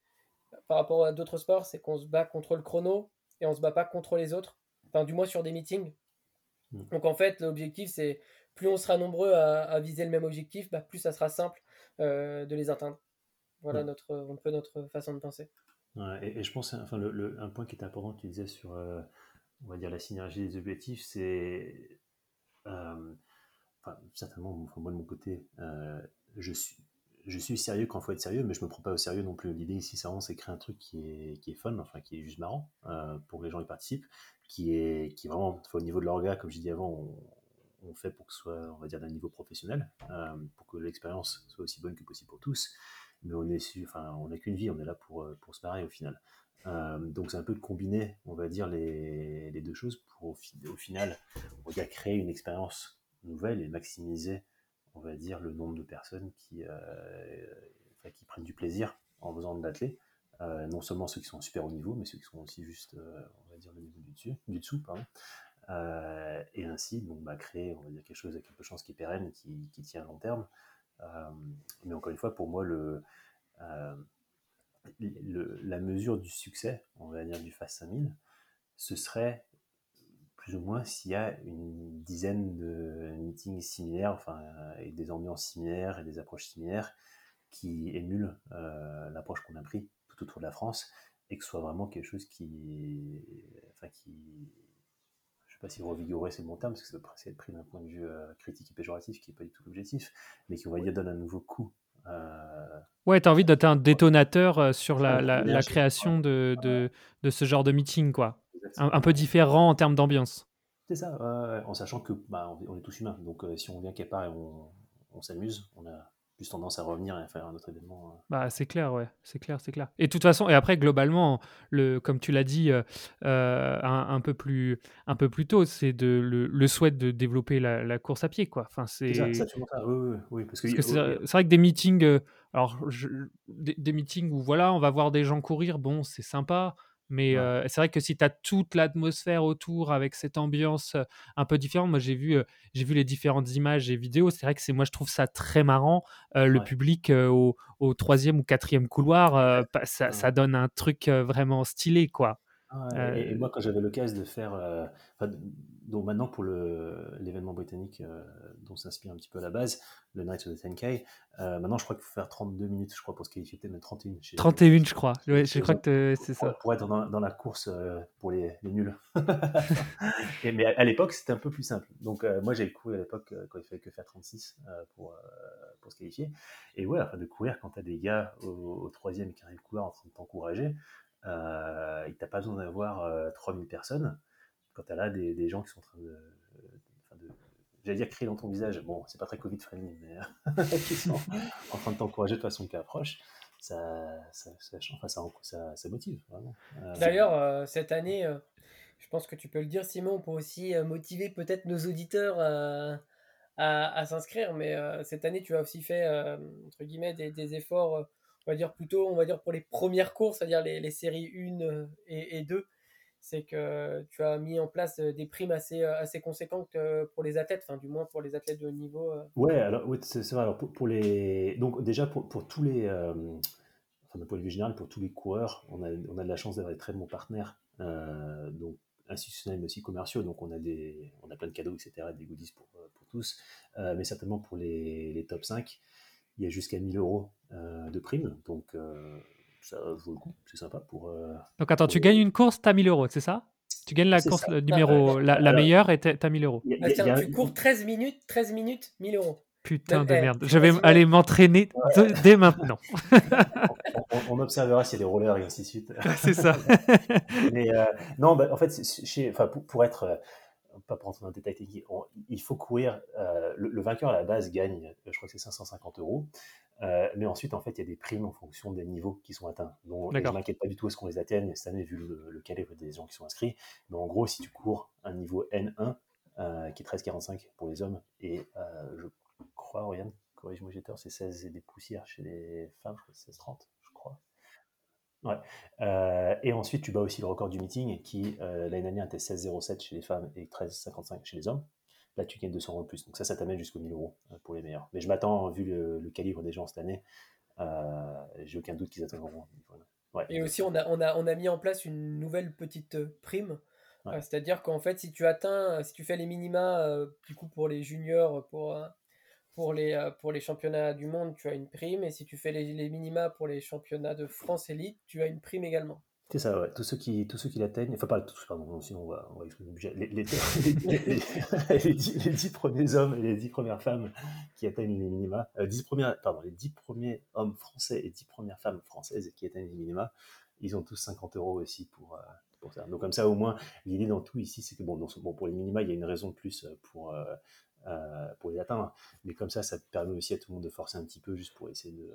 D: par rapport à d'autres sports, c'est qu'on se bat contre le chrono et on se bat pas contre les autres. Enfin, du moins sur des meetings. Mm. Donc en fait, l'objectif, c'est plus on sera nombreux à, viser le même objectif, bah, plus ça sera simple euh, de les atteindre. Voilà notre, un peu notre façon de penser.
B: et, je pense, enfin, le, un point qui est important tu disais sur, euh, on va dire, la synergie des objectifs, c'est, euh, enfin, certainement, moi de mon côté, je suis, je suis sérieux quand faut être sérieux, mais je me prends pas au sérieux non plus. L'idée ici, c'est vraiment c'est créer un truc qui est, qui est fun, enfin qui est juste marrant pour que les gens y participent, qui est, qui vraiment au niveau de l'orga, comme je dit avant, on, fait pour que ce soit, on va dire, d'un niveau professionnel, euh, pour que l'expérience soit aussi bonne que possible pour tous. Mais on est, enfin, on n'a qu'une vie, on est là pour, euh, pour se marier au final. Euh, donc c'est un peu de combiner, on va dire, les, les deux choses pour au, final, on va créer une expérience nouvelle et maximiser, on va dire, le nombre de personnes qui, qui prennent du plaisir en faisant de l'athlète. non seulement ceux qui sont super haut niveau, mais ceux qui sont aussi juste, on va dire, le niveau du dessus, du dessous, pardon. Euh, et ainsi donc, bah, créer on va dire, quelque chose avec un peu de chance qui est pérenne, qui, qui tient à long terme. Euh, mais encore une fois, pour moi, le, euh, le, la mesure du succès, on va dire du Fast 5000, ce serait plus ou moins s'il y a une dizaine de meetings similaires, enfin, et des ambiances similaires et des approches similaires qui émulent l'approche qu'on a pris tout autour de la France et que ce soit vraiment quelque chose qui, enfin, qui sais pas si revigorer c'est le bon terme, parce que c'est être pris d'un point de vue euh, critique et péjoratif, qui n'est pas du tout l'objectif, mais qui, on va dire, donne un nouveau coup.
A: Euh... Ouais, tu as envie d'être un détonateur euh, sur la, la, création de, de, de, ce genre de meeting, quoi. Un, peu différent en termes d'ambiance.
B: C'est ça, en sachant que bah, on, est tous humains, donc euh, si on vient quelque part et on, on s'amuse, on a plus tendance à revenir et à faire un autre événement.
A: Euh. Bah, c'est clair, ouais, c'est clair, c'est clair. Et de toute façon, et après, globalement, le, comme tu l'as dit euh, un, peu plus, un peu plus tôt, c'est de, le, souhait de développer la, course à pied, quoi. Enfin, c'est ça, ça, oui, oui, oui, parce que, c'est vrai que des meetings, alors, des, des, meetings où, voilà, on va voir des gens courir, bon, c'est sympa, mais c'est vrai que si tu as toute l'atmosphère autour avec cette ambiance un peu différente, moi j'ai vu, j'ai vu les différentes images et vidéos, c'est vrai que c'est moi je trouve ça très marrant. Le public au, au, troisième ou quatrième couloir, ça, ça, donne un truc vraiment stylé quoi.
B: Ah et, moi, quand j'avais l'occasion de faire, euh, donc maintenant pour l'événement britannique euh, dont s'inspire un petit peu à la base, le Night of the 10K, euh, maintenant je crois qu'il faut faire 32 minutes, je crois, pour se qualifier, même 31.
A: 31, je crois. je crois que c'est ça.
B: Pour être dans, dans la course pour les, les nuls. (laughs) et, mais à, l'époque, c'était un peu plus simple. Donc moi, j'avais couru à l'époque quand il fallait que faire 36 pour, pour se qualifier. Et ouais, enfin, de courir quand tu as des gars au, troisième qui arrivent courir en train de t'encourager. Euh, et tu pas besoin d'avoir 3000 euh, personnes. Quand tu as là des, gens qui sont en train de, j'allais dire crier dans ton visage, bon, c'est pas très Covid-friendly, mais (laughs) qui sont en train de t'encourager de façon qui approche, ça, ça, ça, ça, motive, vraiment.
D: Euh, D'ailleurs, cette année, je pense que tu peux le dire, Simon, on peut aussi motiver peut-être nos auditeurs à, s'inscrire, mais cette année, tu as aussi fait, entre guillemets, des efforts va dire plutôt, on va dire pour les premières courses, c'est-à-dire les, séries 1 euh, et, 2, c'est que tu as mis en place euh, des primes assez, euh, assez conséquentes pour les athlètes, enfin du moins pour les athlètes de haut niveau.
B: Ouais, alors oui, c'est vrai. Alors pour, les, donc déjà pour, pour tous les, enfin d'un point de vue général, pour tous les coureurs, on a, on a de la chance d'avoir des très bons partenaires, donc institutionnels mais aussi commerciaux. Donc on a des, on a plein de cadeaux, etc., des goodies pour, pour tous, mais certainement pour les, les top 5 il y a jusqu'à 1000 euros euh, de prime. Donc, euh, ça vaut le coup. C'est sympa pour. Euh,
A: donc, attends, tu gagnes une course, tu as 1000 euros, c'est ça? Tu gagnes la course numéro, la, meilleure et tu as 1000 euros.
D: tu cours 13 minutes, 13 minutes, 1000 euros.
A: Putain de merde. Je vais aller m'entraîner dès maintenant. (laughs)
B: on, observera s'il y a des rollers et ainsi de suite. (laughs)
A: C'est ça. (laughs)
B: Mais non, bah, en fait, chez, pour, pour, être pas pour dans le détail technique, il faut courir. Euh, le, vainqueur à la base gagne, je crois que c'est 550 euros. Euh, mais ensuite, en fait, il y a des primes en fonction des niveaux qui sont atteints. Donc, je m'inquiète pas du tout à ce qu'on les atteigne cette année, vu le, le calibre des gens qui sont inscrits. Mais en gros, si tu cours un niveau N1, euh, qui est 13,45 pour les hommes, et je crois, Oriane, corrige-moi, c'est 16 et des poussières chez les femmes, 16,30, je crois. Ouais. et ensuite, tu bats aussi le record du meeting qui, l'année dernière, était 16,07 chez les femmes et 13,55 chez les hommes. Là, tu gagnes 200 euros de plus. Donc ça, ça t'amène jusqu'aux 1000 euros pour les meilleurs. Mais je m'attends, vu le, calibre des gens cette année, j'ai aucun doute qu'ils atteindront.
D: Ouais. Et aussi, on a, on, a, on a mis en place une nouvelle petite prime euh, c'est-à-dire qu'en fait, si tu atteins, si tu fais les minima, euh, du coup, pour les juniors, pour, euh, pour, les, pour les championnats du monde, tu as une prime. Et si tu fais les, les minima pour les championnats de France élite, tu as une prime également.
B: C'est ça, ouais. Tous ceux qui, tous ceux qui l'atteignent, enfin pas tous, pardon, sinon on va, on va le budget. Les, les, les, dix, premiers hommes et les dix premières femmes qui atteignent les minima, euh, dix premières, pardon, les dix premiers hommes français et dix premières femmes françaises qui atteignent les minima, ils ont tous 50 euros aussi pour, donc comme ça, au moins, l'idée dans tout ici, c'est que bon, pour les minima, il y a une raison de plus euh, pour, euh, euh, pour les atteindre. Mais comme ça, ça permet aussi à tout le monde de forcer un petit peu, juste pour essayer de...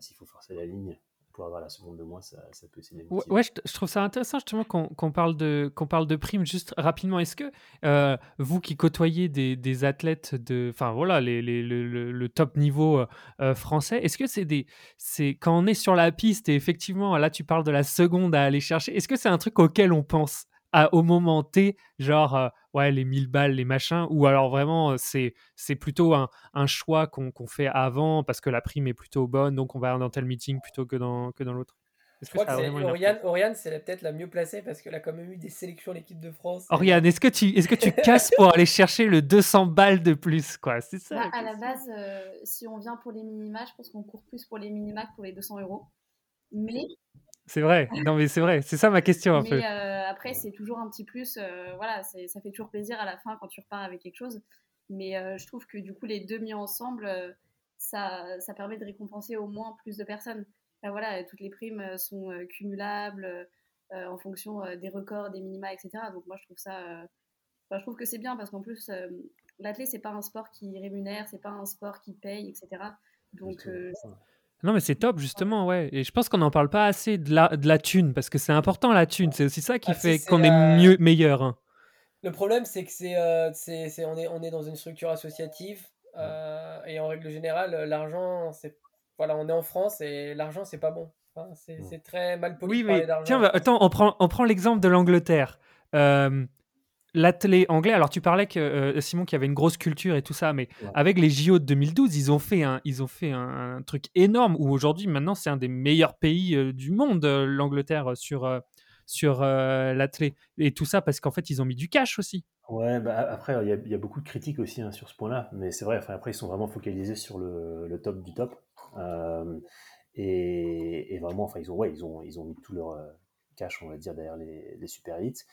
B: S'il faut forcer la ligne, pour avoir la seconde de moins, ça, ça peut essayer
A: ouais, ouais, je, trouve ça intéressant justement qu'on parle de qu'on parle de primes juste rapidement. Est-ce que euh, vous qui côtoyez des, des, athlètes de, enfin voilà, les, les, le, le, top niveau euh, euh, français, est-ce que c'est des, c'est quand on est sur la piste et effectivement là tu parles de la seconde à aller chercher, est-ce que c'est un truc auquel on pense? Au moment T, genre euh, ouais les 1000 balles, les machins, ou alors vraiment euh, c'est c'est plutôt un, un choix qu'on fait avant parce que la prime est plutôt bonne, donc on va dans tel meeting plutôt que dans que dans l'autre.
D: Je crois que Oriane, c'est peut-être la mieux placée parce qu'elle a quand même eu des sélections à l'équipe de France.
A: Oriane, est-ce que tu, est-ce que tu casses pour aller chercher le 200 balles de plus quoi? C'est ça.
C: Bah, à la base, euh, si on vient pour les minima, je pense qu'on court plus pour les minima que pour les 200 euros. Mais
A: c'est vrai, non mais c'est vrai, c'est ça ma question un
C: mais,
A: peu.
C: Euh, après, c'est toujours un petit plus, euh, voilà, ça fait toujours plaisir à la fin quand tu repars avec quelque chose. Mais euh, je trouve que du coup, les deux mis ensemble, ça, ça permet de récompenser au moins plus de personnes. voilà, toutes les primes sont cumulables en fonction des records, des minima, etc. Donc moi, je trouve ça, je trouve que c'est bien parce qu'en plus, l'athlète, c'est pas un sport qui rémunère, c'est pas un sport qui paye, etc. Donc
A: non, mais c'est top, justement, ouais. Et je pense qu'on n'en parle pas assez de la, de la thune, parce que c'est important, la thune. C'est aussi ça qui ah, fait qu'on est euh, mieux, meilleur. Hein.
D: Le problème, c'est que c'est, euh, c'est, on, est, on est dans une structure associative, euh, et en règle générale, l'argent, c'est. Voilà, on est en France, et l'argent, c'est pas bon. c'est, très mal poli oui, mais
A: Tiens, bah, attends, on prend, on prend l'exemple de l'Angleterre l'athlète anglais, alors tu parlais que euh, Simon qui avait une grosse culture et tout ça, mais avec les JO de 2012, ils ont fait un, ils ont fait un, truc énorme où aujourd'hui, maintenant, c'est un des meilleurs pays euh, du monde, euh, l'Angleterre, sur, sur l'athlète. Et tout ça parce qu'en fait, ils ont mis du cash aussi.
B: Ouais, bah, après, il y, a beaucoup de critiques aussi hein, sur ce point-là, mais c'est vrai, après, ils sont vraiment focalisés sur le, top du top. Et, vraiment, enfin, ils ont, ouais, ils ont, ils ont mis tout leur cash, on va dire, derrière les, les super hits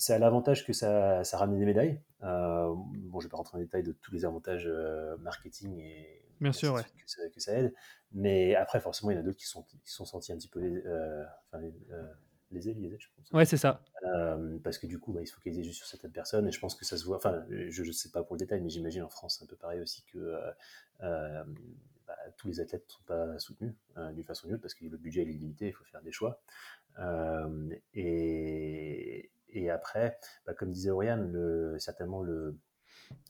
B: ça a l'avantage que ça, ça, ramène des médailles. Euh, bon, je ne vais pas rentrer en détail de tous les avantages euh, marketing et
A: Bien sûr, ouais.
B: que, ça, aide. Mais après, forcément, il y en a d'autres qui sont, qui sont sentis un petit peu les, euh, enfin, les, lésés, je pense.
A: Ouais, c'est ça.
B: parce que du coup, bah, ils se focalisaient juste sur certaines personnes et je pense que ça se voit. Enfin, je ne sais pas pour le détail, mais j'imagine en France, c'est un peu pareil aussi que bah, tous les athlètes ne sont pas soutenus d'une façon ou d'une autre parce que le budget est limité, il faut faire des choix. et et après, bah, comme disait Oriane, le, certainement, le,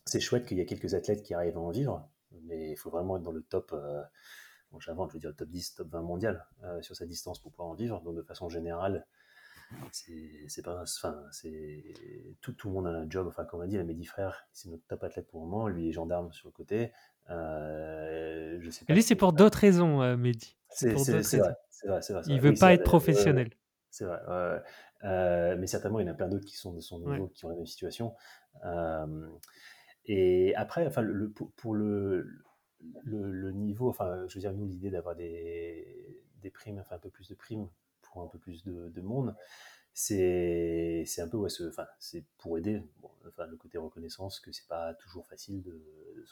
B: c'est chouette qu'il y ait quelques athlètes qui arrivent à en vivre, mais il faut vraiment être dans le top, euh, bon, j'invente, je veux dire top 10, top 20 mondial euh, sur sa distance pour pouvoir en vivre. Donc de façon générale, c'est pas, enfin, c'est tout, tout le monde a un job. Enfin, comme on a dit, la Mehdi Frère, c'est notre top athlète pour le moment. Lui est gendarme sur le côté. Euh, je sais
A: pas lui, c'est pour d'autres raisons, euh, Mehdi.
B: C'est vrai, c'est vrai, vrai,
A: Il veut pas être professionnel.
B: C'est vrai. Euh, mais certainement, il y en a plein d'autres qui sont de son niveau, qui ont la même situation. Euh, et après, enfin, le, pour, le, le, niveau, enfin, je veux dire, nous, l'idée d'avoir des, des, primes, enfin, un peu plus de primes pour un peu plus de, de monde, c'est un peu, ouais, enfin, c'est pour aider, enfin, le côté reconnaissance, que c'est pas toujours facile de, de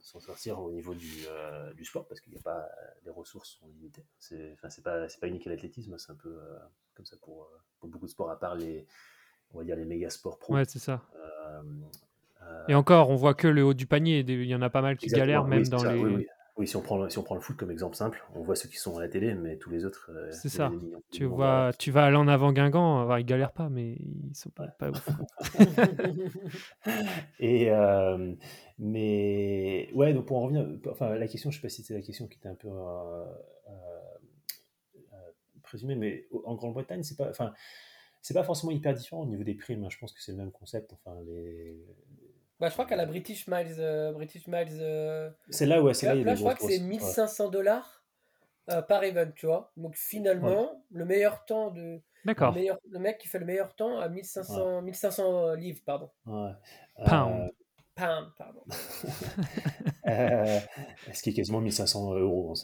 B: s'en sortir au niveau du, euh, du sport, parce qu'il n'y a pas, les ressources sont limitées. C'est enfin, pas, pas unique à l'athlétisme, c'est un peu comme ça pour pour beaucoup de sports, à part les, on va dire les méga sports pro.
A: Ouais, c'est ça. Euh, euh, et encore, on voit que le haut du panier. Il y en a pas mal qui galèrent, même dans les.
B: Oui, si on, prend, si on prend le foot comme exemple simple, on voit ceux qui sont à la télé, mais tous les autres.
A: Euh, c'est ça. tu, vois, tu vas aller en avant Guingamp, ils galèrent pas, mais ils sont pas, pas ouf. (laughs)
B: Et, mais ouais, donc pour en revenir, enfin, la question, je sais pas si c'était la question qui était un peu présumé, mais en Grande-Bretagne, c'est pas, enfin, c'est pas forcément hyper différent au niveau des primes. hein. Je pense que c'est le même concept. Enfin, les...
D: Bah, je crois qu'à la British Miles, euh, British Miles euh,
B: C'est là, ouais, c'est là, il y a
D: Club, là,
B: des
D: je crois que c'est
B: grosses- ouais.
D: 1500 dollars euh, par event, tu vois. Donc finalement, le meilleur temps de. Le,
A: D'accord.
D: le mec qui fait le meilleur temps à 1500, 1500 livres, pardon.
B: Ouais.
A: Pound.
D: Pound, pardon. (laughs)
B: Euh, ce qui est quasiment 1500 euros.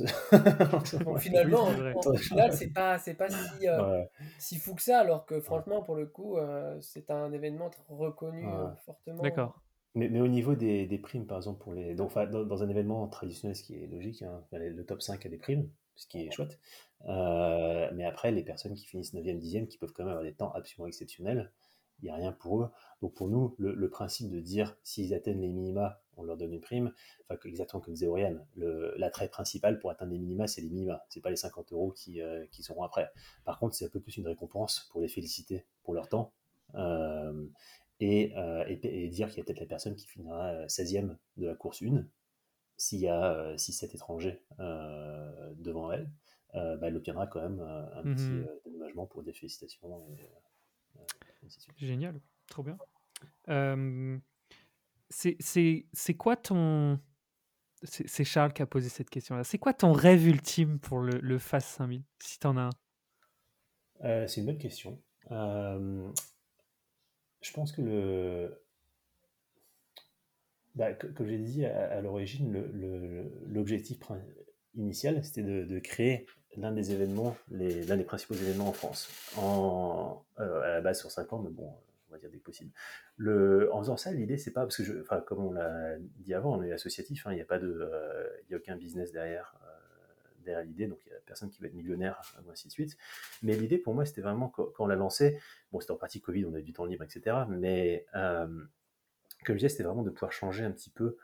D: Donc (laughs) finalement,
A: Oui, c'est vrai.
D: en- au final, c'est pas, c'est pas si, euh,
B: Ouais.
D: si fou que ça, alors que franchement, pour le coup, euh, c'est un événement reconnu
B: Ouais.
D: euh, fortement.
A: D'accord.
B: Mais, mais au niveau des, des primes, par exemple, pour les, donc, enfin, dans, dans un événement traditionnel, ce qui est logique, hein, le top 5 a des primes, ce qui est chouette. Euh, mais après, les personnes qui finissent 9e, 10e, qui peuvent quand même avoir des temps absolument exceptionnels, il n'y a rien pour eux. Donc pour nous, le, le principe de dire s'ils atteignent les minima, on leur donne une prime, enfin exactement comme disait Oriane, l'attrait principal pour atteindre les minima, c'est les minima, c'est pas les 50 euros qui, euh, qui seront après. Par contre, c'est un peu plus une récompense pour les féliciter pour leur temps. Euh, et, euh, et, et dire qu'il y a peut-être la personne qui finira euh, 16e de la course 1, s'il y a 6-7 étrangers euh, devant elle, euh, bah, elle obtiendra quand même euh, un petit
A: Mhm.
B: euh, dédommagement pour des félicitations. Et, euh, euh.
A: Génial. Trop bien. Euh, c'est- quoi ton. C'est Charles qui a posé cette question-là. C'est quoi ton rêve ultime pour le, le FAS 5000 Si t'en as un?
B: Euh, c'est une bonne question. Euh, je pense que le. Bah, co- comme j'ai dit à, l'origine, l'objectif initial, c'était de, créer l'un des événements, l'un des principaux événements en France. Euh, à la base sur 5 ans, mais bon, on va dire dès que possible. Le, en faisant ça, l'idée, c'est pas parce que, je, comme on l'a dit avant, on est associatif, hein, il n'y a euh, a aucun business derrière, euh, derrière l'idée, donc il n'y a personne qui va être millionnaire, ou ainsi de suite. Mais l'idée pour moi, c'était vraiment quand, on l'a lancé, bon, c'était en partie Covid, on a du temps libre, etc. Mais euh, comme je disais, c'était vraiment de pouvoir changer un petit peu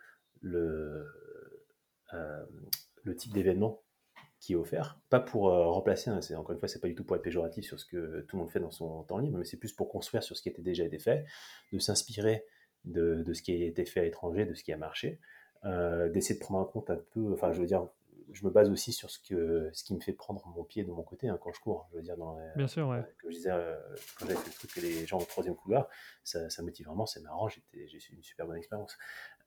B: le, euh, le type d'événement qui est offert. Pas pour euh, remplacer, hein, encore une fois, c'est pas du tout pour être péjoratif sur ce que tout le monde fait dans son temps libre, mais c'est plus pour construire sur ce qui était déjà été fait, de s'inspirer de, de ce qui a été fait à l'étranger, de ce qui a marché, euh, d'essayer de prendre en compte un peu, enfin, je veux dire, je me base aussi sur ce, que, ce qui me fait prendre mon pied de mon côté hein, quand je cours. Je veux dire, dans les-
A: Bien sûr, ouais.
B: comme je disais, euh, quand j'avais fait le truc que les gens au troisième couloir, ça, ça motive vraiment, c'est marrant, j'ai eu une super bonne expérience.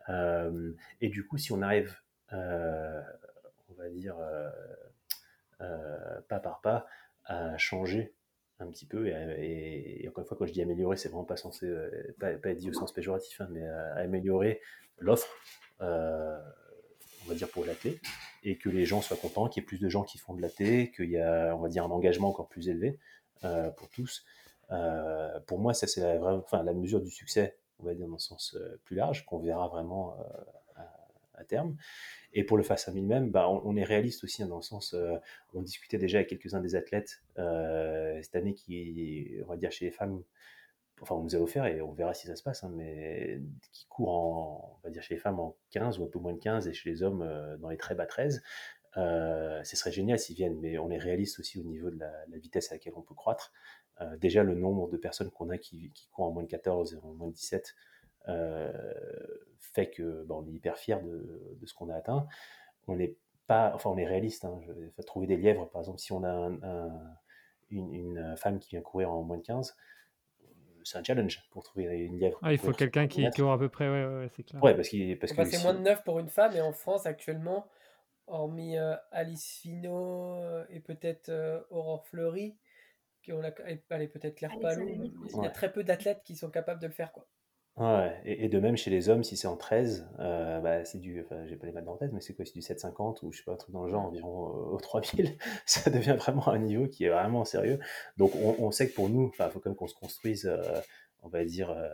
B: Euh, et du coup, si on arrive, euh, on va dire, euh, euh, pas par pas, à changer un petit peu, et, à- et- et encore une fois, quand je dis améliorer, c'est vraiment pas censé, euh, pas, pas être dit au sens péjoratif, hein, mais améliorer l'offre, euh, on va dire pour l'athlète, et que les gens soient contents, qu'il y ait plus de gens qui font de l'AT, qu'il y a, on va dire, un engagement encore plus élevé euh, pour tous. Euh, pour moi, ça c'est la, la mesure du succès, on va dire dans le sens euh, plus large, qu'on verra vraiment à, terme. Et pour le face à 1000 même, bah, on, est réaliste aussi hein, dans le sens, on discutait déjà avec quelques-uns des athlètes cette année qui, on va dire chez les femmes, enfin on nous a offert et on verra si ça se passe, hein, mais qui courent en, on va dire chez les femmes en 15 ou un peu moins de 15 et chez les hommes euh, dans les très bas 13. Euh, ce serait génial s'ils viennent, mais on est réaliste aussi au niveau de la, vitesse à laquelle on peut croître. Euh, déjà, le nombre de personnes qu'on a qui, courent en moins de 14 et en moins de 17 euh, fait que bah, on est hyper fiers de, ce qu'on a atteint. On n'est pas, enfin, on est réaliste. Hein, je trouver des lièvres, par exemple, si on a un, un, une, une, femme qui vient courir en moins de 15, c'est un challenge pour trouver une lièvre.
A: Ah, il faut quelqu'un qui court à peu près, ouais, ouais, ouais c'est clair.
B: Ouais, parce qu'il parce
D: que c'est moins de 9 pour une femme, et en France actuellement, hormis euh, Alice Finot euh, et peut-être euh, Aurore Fleury, qui ont la, et peut-être Claire Palou, il y a très peu d'athlètes qui sont capables de le faire, quoi.
B: Ouais, et, et, de même chez les hommes, si c'est en 13, euh, bah, c'est du, enfin, j'ai pas les maths tête, mais c'est quoi, c'est du 750 ou je sais pas, un truc dans le genre, environ aux 3000, (laughs) ça devient vraiment un niveau qui est vraiment sérieux. Donc on, on sait que pour nous, il faut quand même qu'on se construise, euh, on va dire, euh,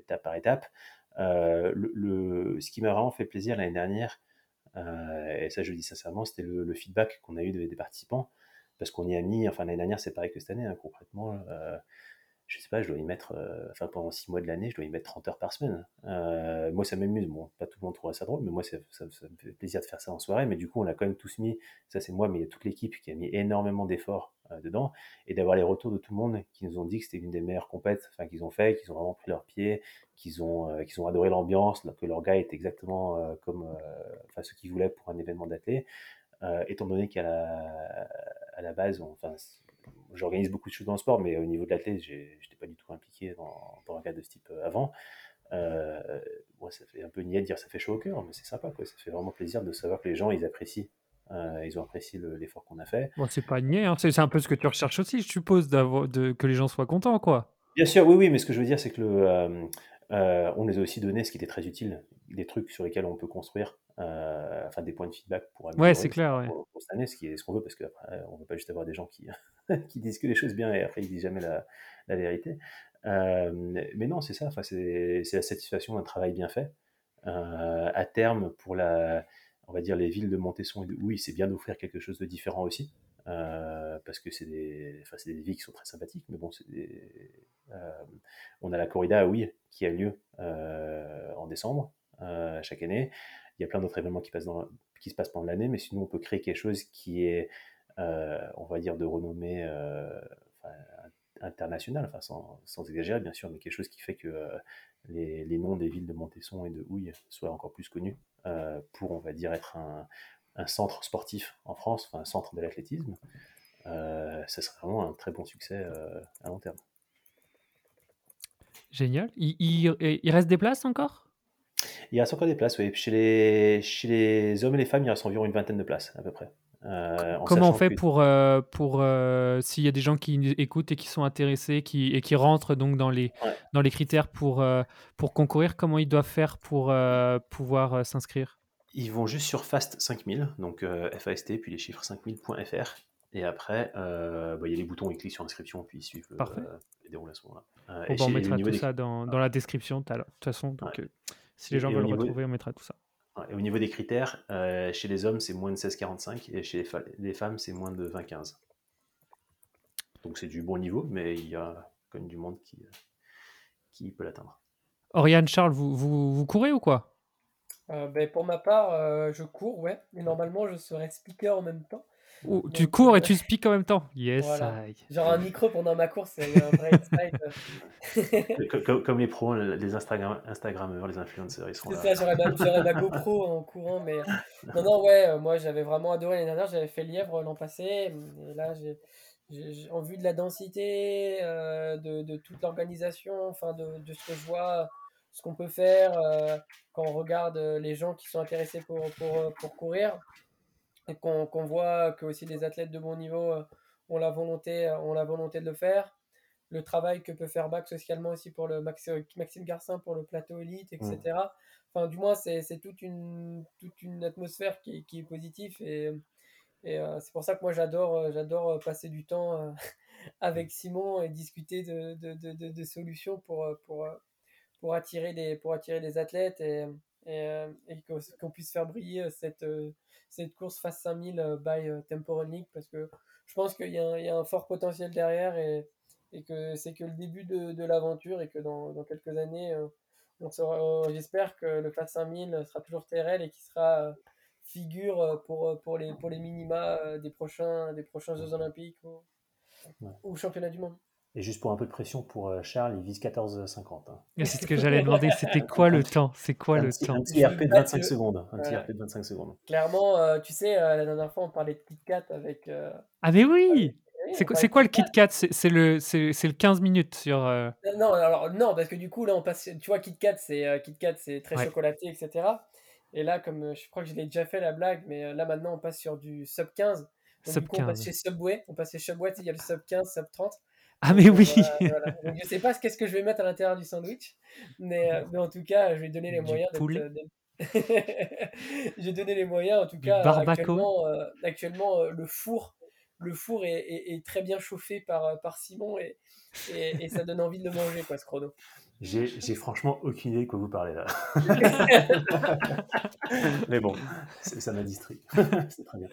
B: étape par étape. Le, le, ce qui m'a vraiment fait plaisir l'année dernière, et ça je le dis sincèrement, c'était le, le, feedback qu'on a eu des, des participants, parce qu'on y a mis, enfin l'année dernière c'est pareil que cette année, hein, concrètement je sais pas, je dois y mettre, euh, enfin pendant six mois de l'année, je dois y mettre 30 heures par semaine. Euh, moi, ça m'amuse. Bon, pas tout le monde trouvera ça drôle, mais moi, ça, ça, ça, me fait plaisir de faire ça en soirée. Mais du coup, on a quand même tous mis, ça c'est moi, mais il y a toute l'équipe qui a mis énormément d'efforts euh, dedans. Et d'avoir les retours de tout le monde qui nous ont dit que c'était une des meilleures compètes enfin, qu'ils ont fait, qu'ils ont vraiment pris leur pied, qu'ils ont, euh, qu'ils ont adoré l'ambiance, que leur gars est exactement euh, comme enfin, ce qu'ils voulaient pour un événement d'athlète. Étant donné qu'à la, à la base, enfin, j'organise beaucoup de choses dans le sport, mais au niveau de l'athlète, je n'étais pas du tout impliqué dans, dans, un cas de ce type avant. moi, ça fait un peu niais de dire ça fait chaud au cœur, mais c'est sympa, quoi. Ça fait vraiment plaisir de savoir que les gens, ils apprécient euh, ils ont apprécié l'effort qu'on a fait.
A: Bon, c'est pas niais, hein. c'est un peu ce que tu recherches aussi, je suppose, de, que les gens soient contents, quoi.
B: Bien sûr, oui, oui, mais ce que je veux dire, c'est que le, euh, euh, on les a aussi donné ce qui était très utile, des trucs sur lesquels on peut construire, enfin des points de feedback pour
A: améliorer. Ouais, c'est clair,
B: pour, cette année, ce qui est ce qu'on veut, parce qu'après, on veut pas juste avoir des gens qui, (laughs) qui disent que les choses bien et après ils disent jamais la, la vérité. mais non, c'est ça, enfin, c'est la satisfaction d'un travail bien fait. à terme, pour la on va dire, les villes de Montesson et de Houille, c'est bien d'offrir quelque chose de différent aussi. Euh, parce que c'est des, des villes qui sont très sympathiques, mais bon, euh, on a la corrida à Houille qui a lieu euh, en décembre chaque année. Il y a plein d'autres événements qui, se passent pendant l'année, mais sinon on peut créer quelque chose qui est, on va dire, de renommée internationale, enfin sans, exagérer bien sûr, mais quelque chose qui fait que les, les, noms des villes de Montesson et de Houille soient encore plus connus. Euh, pour, on va dire, être un, centre sportif en France, un centre de l'athlétisme, euh, ce serait vraiment un très bon succès euh, à long terme.
A: Génial. Il, reste des places encore?
B: Il reste encore des places, oui. Chez les, chez les hommes et les femmes, il reste environ une vingtaine de places, à peu près.
A: Euh, Comment on fait pour, euh, pour euh, s'il y a des gens qui écoutent et qui sont intéressés qui, et qui rentrent donc dans les, dans les critères pour, pour concourir, comment ils doivent faire pour pouvoir s'inscrire?
B: Ils vont juste sur Fast 5000, donc FAST, puis les chiffres 5000.fr. Et après, bah, il y a les boutons, ils cliquent sur inscription, puis ils suivent les déroulations.
A: Là. on mettra tout ça dans, dans, la description, de toute façon. Donc, si les gens veulent retrouver, on mettra tout ça.
B: Et au niveau des critères, euh, chez les hommes, c'est moins de 16,45 et chez les, femmes, c'est moins de 20,15. Donc c'est du bon niveau, mais il y a quand même du monde qui, euh, qui peut l'atteindre.
A: Oriane, Charles, vous, vous, courez ou quoi?
D: Euh, ben, Pour ma part, je cours, ouais. Mais normalement, je serais speaker en même temps
A: tu cours et tu speaks en même temps. Yes.
D: Genre un micro pendant ma course, c'est un vrai (laughs)
B: comme, comme, les pros, les Instagram, Instagrammeurs, les influenceurs, ils sont
D: là. C'est ça, j'aurais ma, (laughs) GoPro en courant. Mais non, non, ouais, euh, moi j'avais vraiment adoré l'année dernière. J'avais fait Lièvre l'an passé. Et là, j'ai. En vue de la densité, euh, de, de, toute l'organisation, enfin de, de, ce que je vois, ce qu'on peut faire euh, quand on regarde les gens qui sont intéressés pour, pour, pour courir, qu'on voit que aussi les athlètes de bon niveau euh, ont la volonté, euh, ont la volonté de le faire. Le travail que peut faire BAC socialement aussi pour le Maxime Garcin pour le plateau élite, etc. Mm. Enfin, du moins, c'est toute une, toute une atmosphère qui, qui est positive et, et euh, c'est pour ça que moi j'adore j'adore passer du temps (laughs) avec Simon et discuter de, de, de, de, solutions pour, pour, pour, attirer des, pour attirer des athlètes et, et, et qu'on puisse faire briller cette, cette course face 5000 euh, by euh, Temporal League parce que je pense qu'il y, y, a un fort potentiel derrière et, et que c'est que le début de, de l'aventure et que dans, dans, quelques années, euh, j'espère que le FAS 5000 sera toujours TRL et qui sera figure pour, pour, les, pour les minima des prochains, des prochains Jeux Olympiques ou, ou Championnat du Monde.
B: Et juste pour un peu de pression pour euh, Charles, il vise 14,50. Hein.
A: C'est ce que j'allais demander, c'était quoi le temps? C'est quoi le temps?
B: Un petit RP de 25 secondes. Un petit RP de 25 secondes.
D: Clairement, euh, tu sais, euh, la dernière fois, on parlait de KitKat avec.
A: Ah, mais oui c'est quoi, quoi, le KitKat C'est le, le 15 minutes sur.
D: Non, alors, non, parce que du coup, là, on passe. Tu vois, KitKat, c'est c'est très chocolaté, etc. Et là, comme je crois que je l'ai déjà fait la blague, mais là, maintenant, on passe sur du sub 15. Donc, sub du coup, 15. on passe chez Subway. On passe chez Subway, il y a le sub 15, sub 30.
A: Ah mais oui.
D: Voilà, (laughs) je sais pas qu'est-ce que je vais mettre à l'intérieur du sandwich, mais, euh, mais, en tout cas, je vais donner les moyens. Euh, (laughs) J'ai donné les moyens, en tout cas. Actuellement, euh, actuellement le four, le four est, est, très bien chauffé par, par Simon et, et, ça donne envie de le manger, quoi, ce chrono.
B: J'ai franchement aucune idée de quoi vous parlez là. (laughs) mais bon, ça m'a distrait. (laughs) C'est très bien.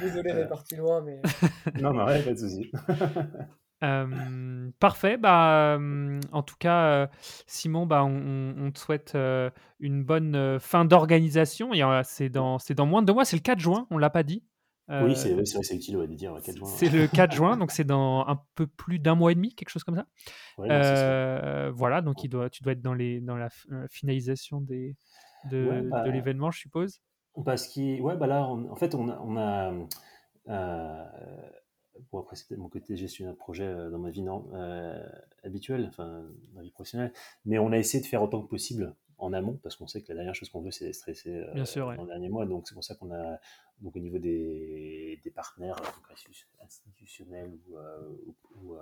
D: Désolé d'être parti loin, mais. (laughs)
B: non, non, pas de souci.
A: Euh, parfait. Bah, euh, en tout cas, euh, Simon, bah, on, te souhaite une bonne fin d'organisation. C'est dans, dans moins de deux mois, c'est le 4 juin, on l'a pas dit.
B: Oui, c'est utile de dire 4 juin.
A: C'est le (laughs) 4 juin, donc c'est dans un peu plus d'un mois et demi, quelque chose comme ça. voilà, donc il doit, tu dois être dans, les, dans la finalisation des, de, bah, de l'événement, je suppose.
B: Parce qu'il, ouais, bah là, en fait, on a, on a bon, après, c'était mon côté gestionnaire de projet dans ma vie non, habituelle, enfin, dans ma vie professionnelle. Mais on a essayé de faire autant que possible en amont, parce qu'on sait que la dernière chose qu'on veut, c'est stresser
A: Bien sûr,
B: dans le dernier mois. Donc, c'est pour ça qu'on a, donc, au niveau des, des partenaires institutionnels ou, ou,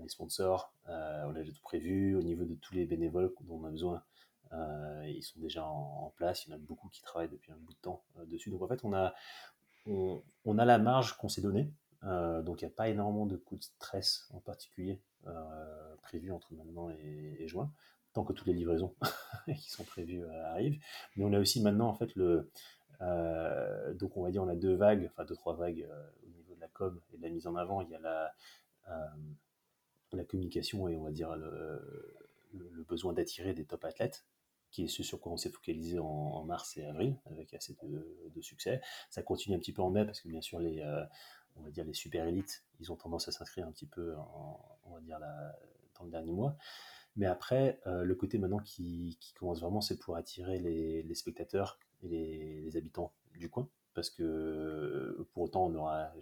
B: les sponsors, on a tout prévu. Au niveau de tous les bénévoles dont on a besoin, ils sont déjà en, place. Il y en a beaucoup qui travaillent depuis un bout de temps dessus. Donc, en fait, on a, on, a la marge qu'on s'est donnée. donc, il n'y a pas énormément de coups de stress en particulier prévus entre maintenant et juin tant que toutes les livraisons (laughs) qui sont prévues euh, arrivent. Mais on a aussi maintenant, en fait, le. Euh, donc, on va dire, on a deux vagues, enfin deux, trois vagues euh, au niveau de la com et de la mise en avant. Il y a la, la communication et, on va dire, le, besoin d'attirer des top athlètes qui est ce sur quoi on s'est focalisé en, mars et avril, avec assez de, succès. Ça continue un petit peu en mai, parce que bien sûr, les, on va dire les super élites, ils ont tendance à s'inscrire un petit peu, on va dire, dans le dernier mois. Mais après, euh, le côté maintenant qui, commence vraiment, c'est pour attirer les, spectateurs et les, habitants du coin. Parce que euh, pour autant, on aura,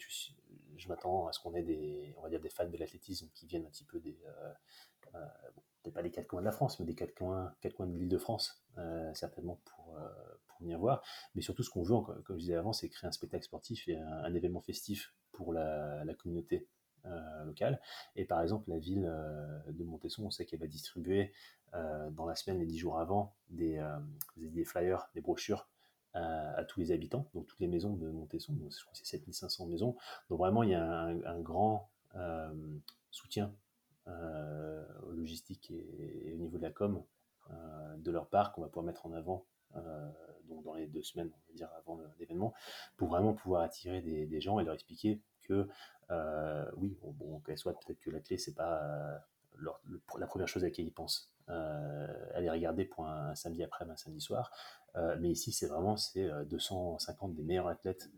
B: je, m'attends à ce qu'on ait des, on va dire des fans de l'athlétisme qui viennent un petit peu des, euh, peut-être pas des quatre coins de la France, mais des quatre coins, quatre coins de l'île de France, certainement pour, pour venir voir. Mais surtout, ce qu'on veut, comme je disais avant, c'est créer un spectacle sportif et un, événement festif pour la communauté euh, locale. Et par exemple, la ville euh, de Montesson, on sait qu'elle va distribuer euh, dans la semaine, les dix jours avant, des, des flyers, des brochures à, tous les habitants, donc toutes les maisons de Montesson, donc je crois c'est 7500 maisons. Donc vraiment, il y a un, grand soutien logistique et, au niveau de la com de leur part qu'on va pouvoir mettre en avant donc dans les deux semaines, on va dire, avant l'événement, pour vraiment pouvoir attirer des, gens et leur expliquer que euh, oui, bon, qu'elle soit peut-être que la clé, c'est pas euh, la première chose à laquelle ils pensent. Euh, aller regarder pour un, samedi après, un samedi soir. mais ici, c'est vraiment c'est 250 des meilleurs athlètes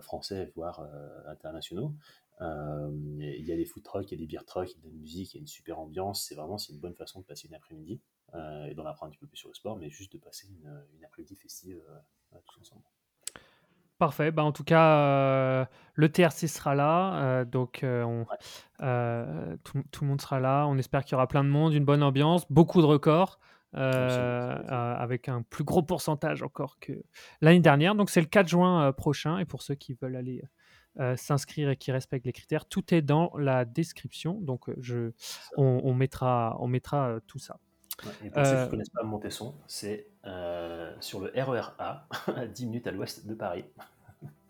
B: français, voire internationaux. Il y a des food trucks, il y a des beer trucks, il y a de la musique, il y a une super ambiance. C'est vraiment c'est une bonne façon de passer une après-midi et d'en apprendre un petit peu plus sur le sport, mais juste de passer une, une après-midi festive tous ensemble.
A: Parfait. Bah, en tout cas, euh, le TRC sera là. Euh, donc, euh, on, tout, le monde sera là. On espère qu'il y aura plein de monde, une bonne ambiance, beaucoup de records, avec un plus gros pourcentage encore que l'année dernière. Donc, c'est le 4 juin prochain. Et pour ceux qui veulent aller s'inscrire et qui respectent les critères, tout est dans la description. Donc, je, on, mettra, on mettra tout ça.
B: Et pour ceux qui ne connaissent pas Montesson, c'est sur le RER A, (laughs) à 10 minutes à l'ouest de Paris.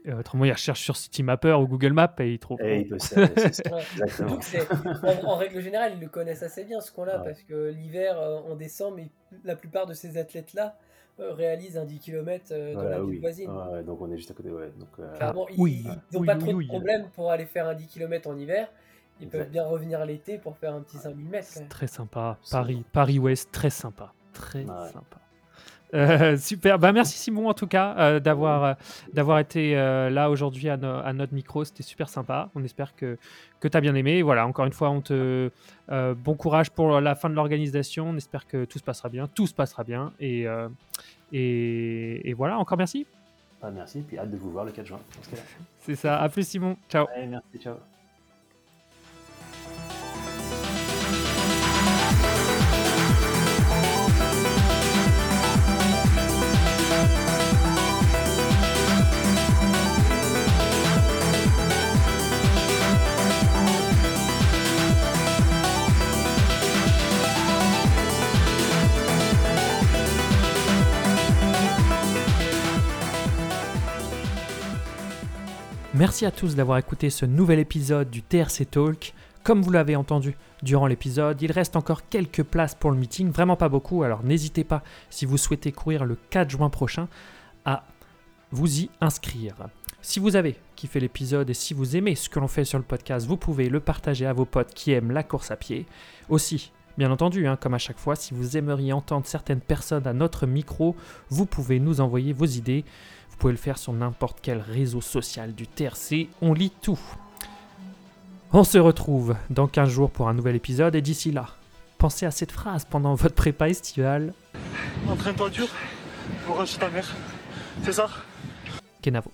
A: Euh, autrement, il recherche sur Citymapper ou Google Maps et il trouve.
B: Et il peut, (laughs)
D: en, règle générale, ils le connaissent assez bien ce coin-là parce que l'hiver, euh, en décembre, la plupart de ces athlètes-là euh, réalisent un 10 km dans la ville voisine.
B: donc on est juste à côté. Donc,
D: ils n'ont pas trop de problème pour aller faire un 10 km en hiver. Ils peuvent bien revenir l'été pour faire un petit 5000 mètres.
A: Très sympa. Paris, Paris-Ouest, très sympa. Très sympa. Euh, super, bah, merci Simon en tout cas euh, d'avoir euh, d'avoir été là aujourd'hui à, notre micro, c'était super sympa. On espère que, que tu as bien aimé. Voilà, encore une fois, on te bon courage pour la fin de l'organisation. On espère que tout se passera bien, tout se passera bien et et, voilà, encore merci.
B: Bah, merci, puis hâte de vous voir le 4 juin.
A: C'est ça. À plus Simon. Ciao.
B: merci, ciao.
A: Merci à tous d'avoir écouté ce nouvel épisode du TRC Talk. Comme vous l'avez entendu durant l'épisode, il reste encore quelques places pour le meeting, vraiment pas beaucoup, alors n'hésitez pas si vous souhaitez courir le 4 juin prochain à vous y inscrire. Si vous avez kiffé l'épisode et si vous aimez ce que l'on fait sur le podcast, vous pouvez le partager à vos potes qui aiment la course à pied. Aussi, bien entendu, hein, comme à chaque fois, si vous aimeriez entendre certaines personnes à notre micro, vous pouvez nous envoyer vos idées. Vous pouvez le faire sur n'importe quel réseau social du TRC, on lit tout. On se retrouve dans 15 jours pour un nouvel épisode et d'ici là, pensez à cette phrase pendant votre prépa estivale.
E: Entraîne-toi dur, courage ta mère. C'est ça?
A: Kenavo.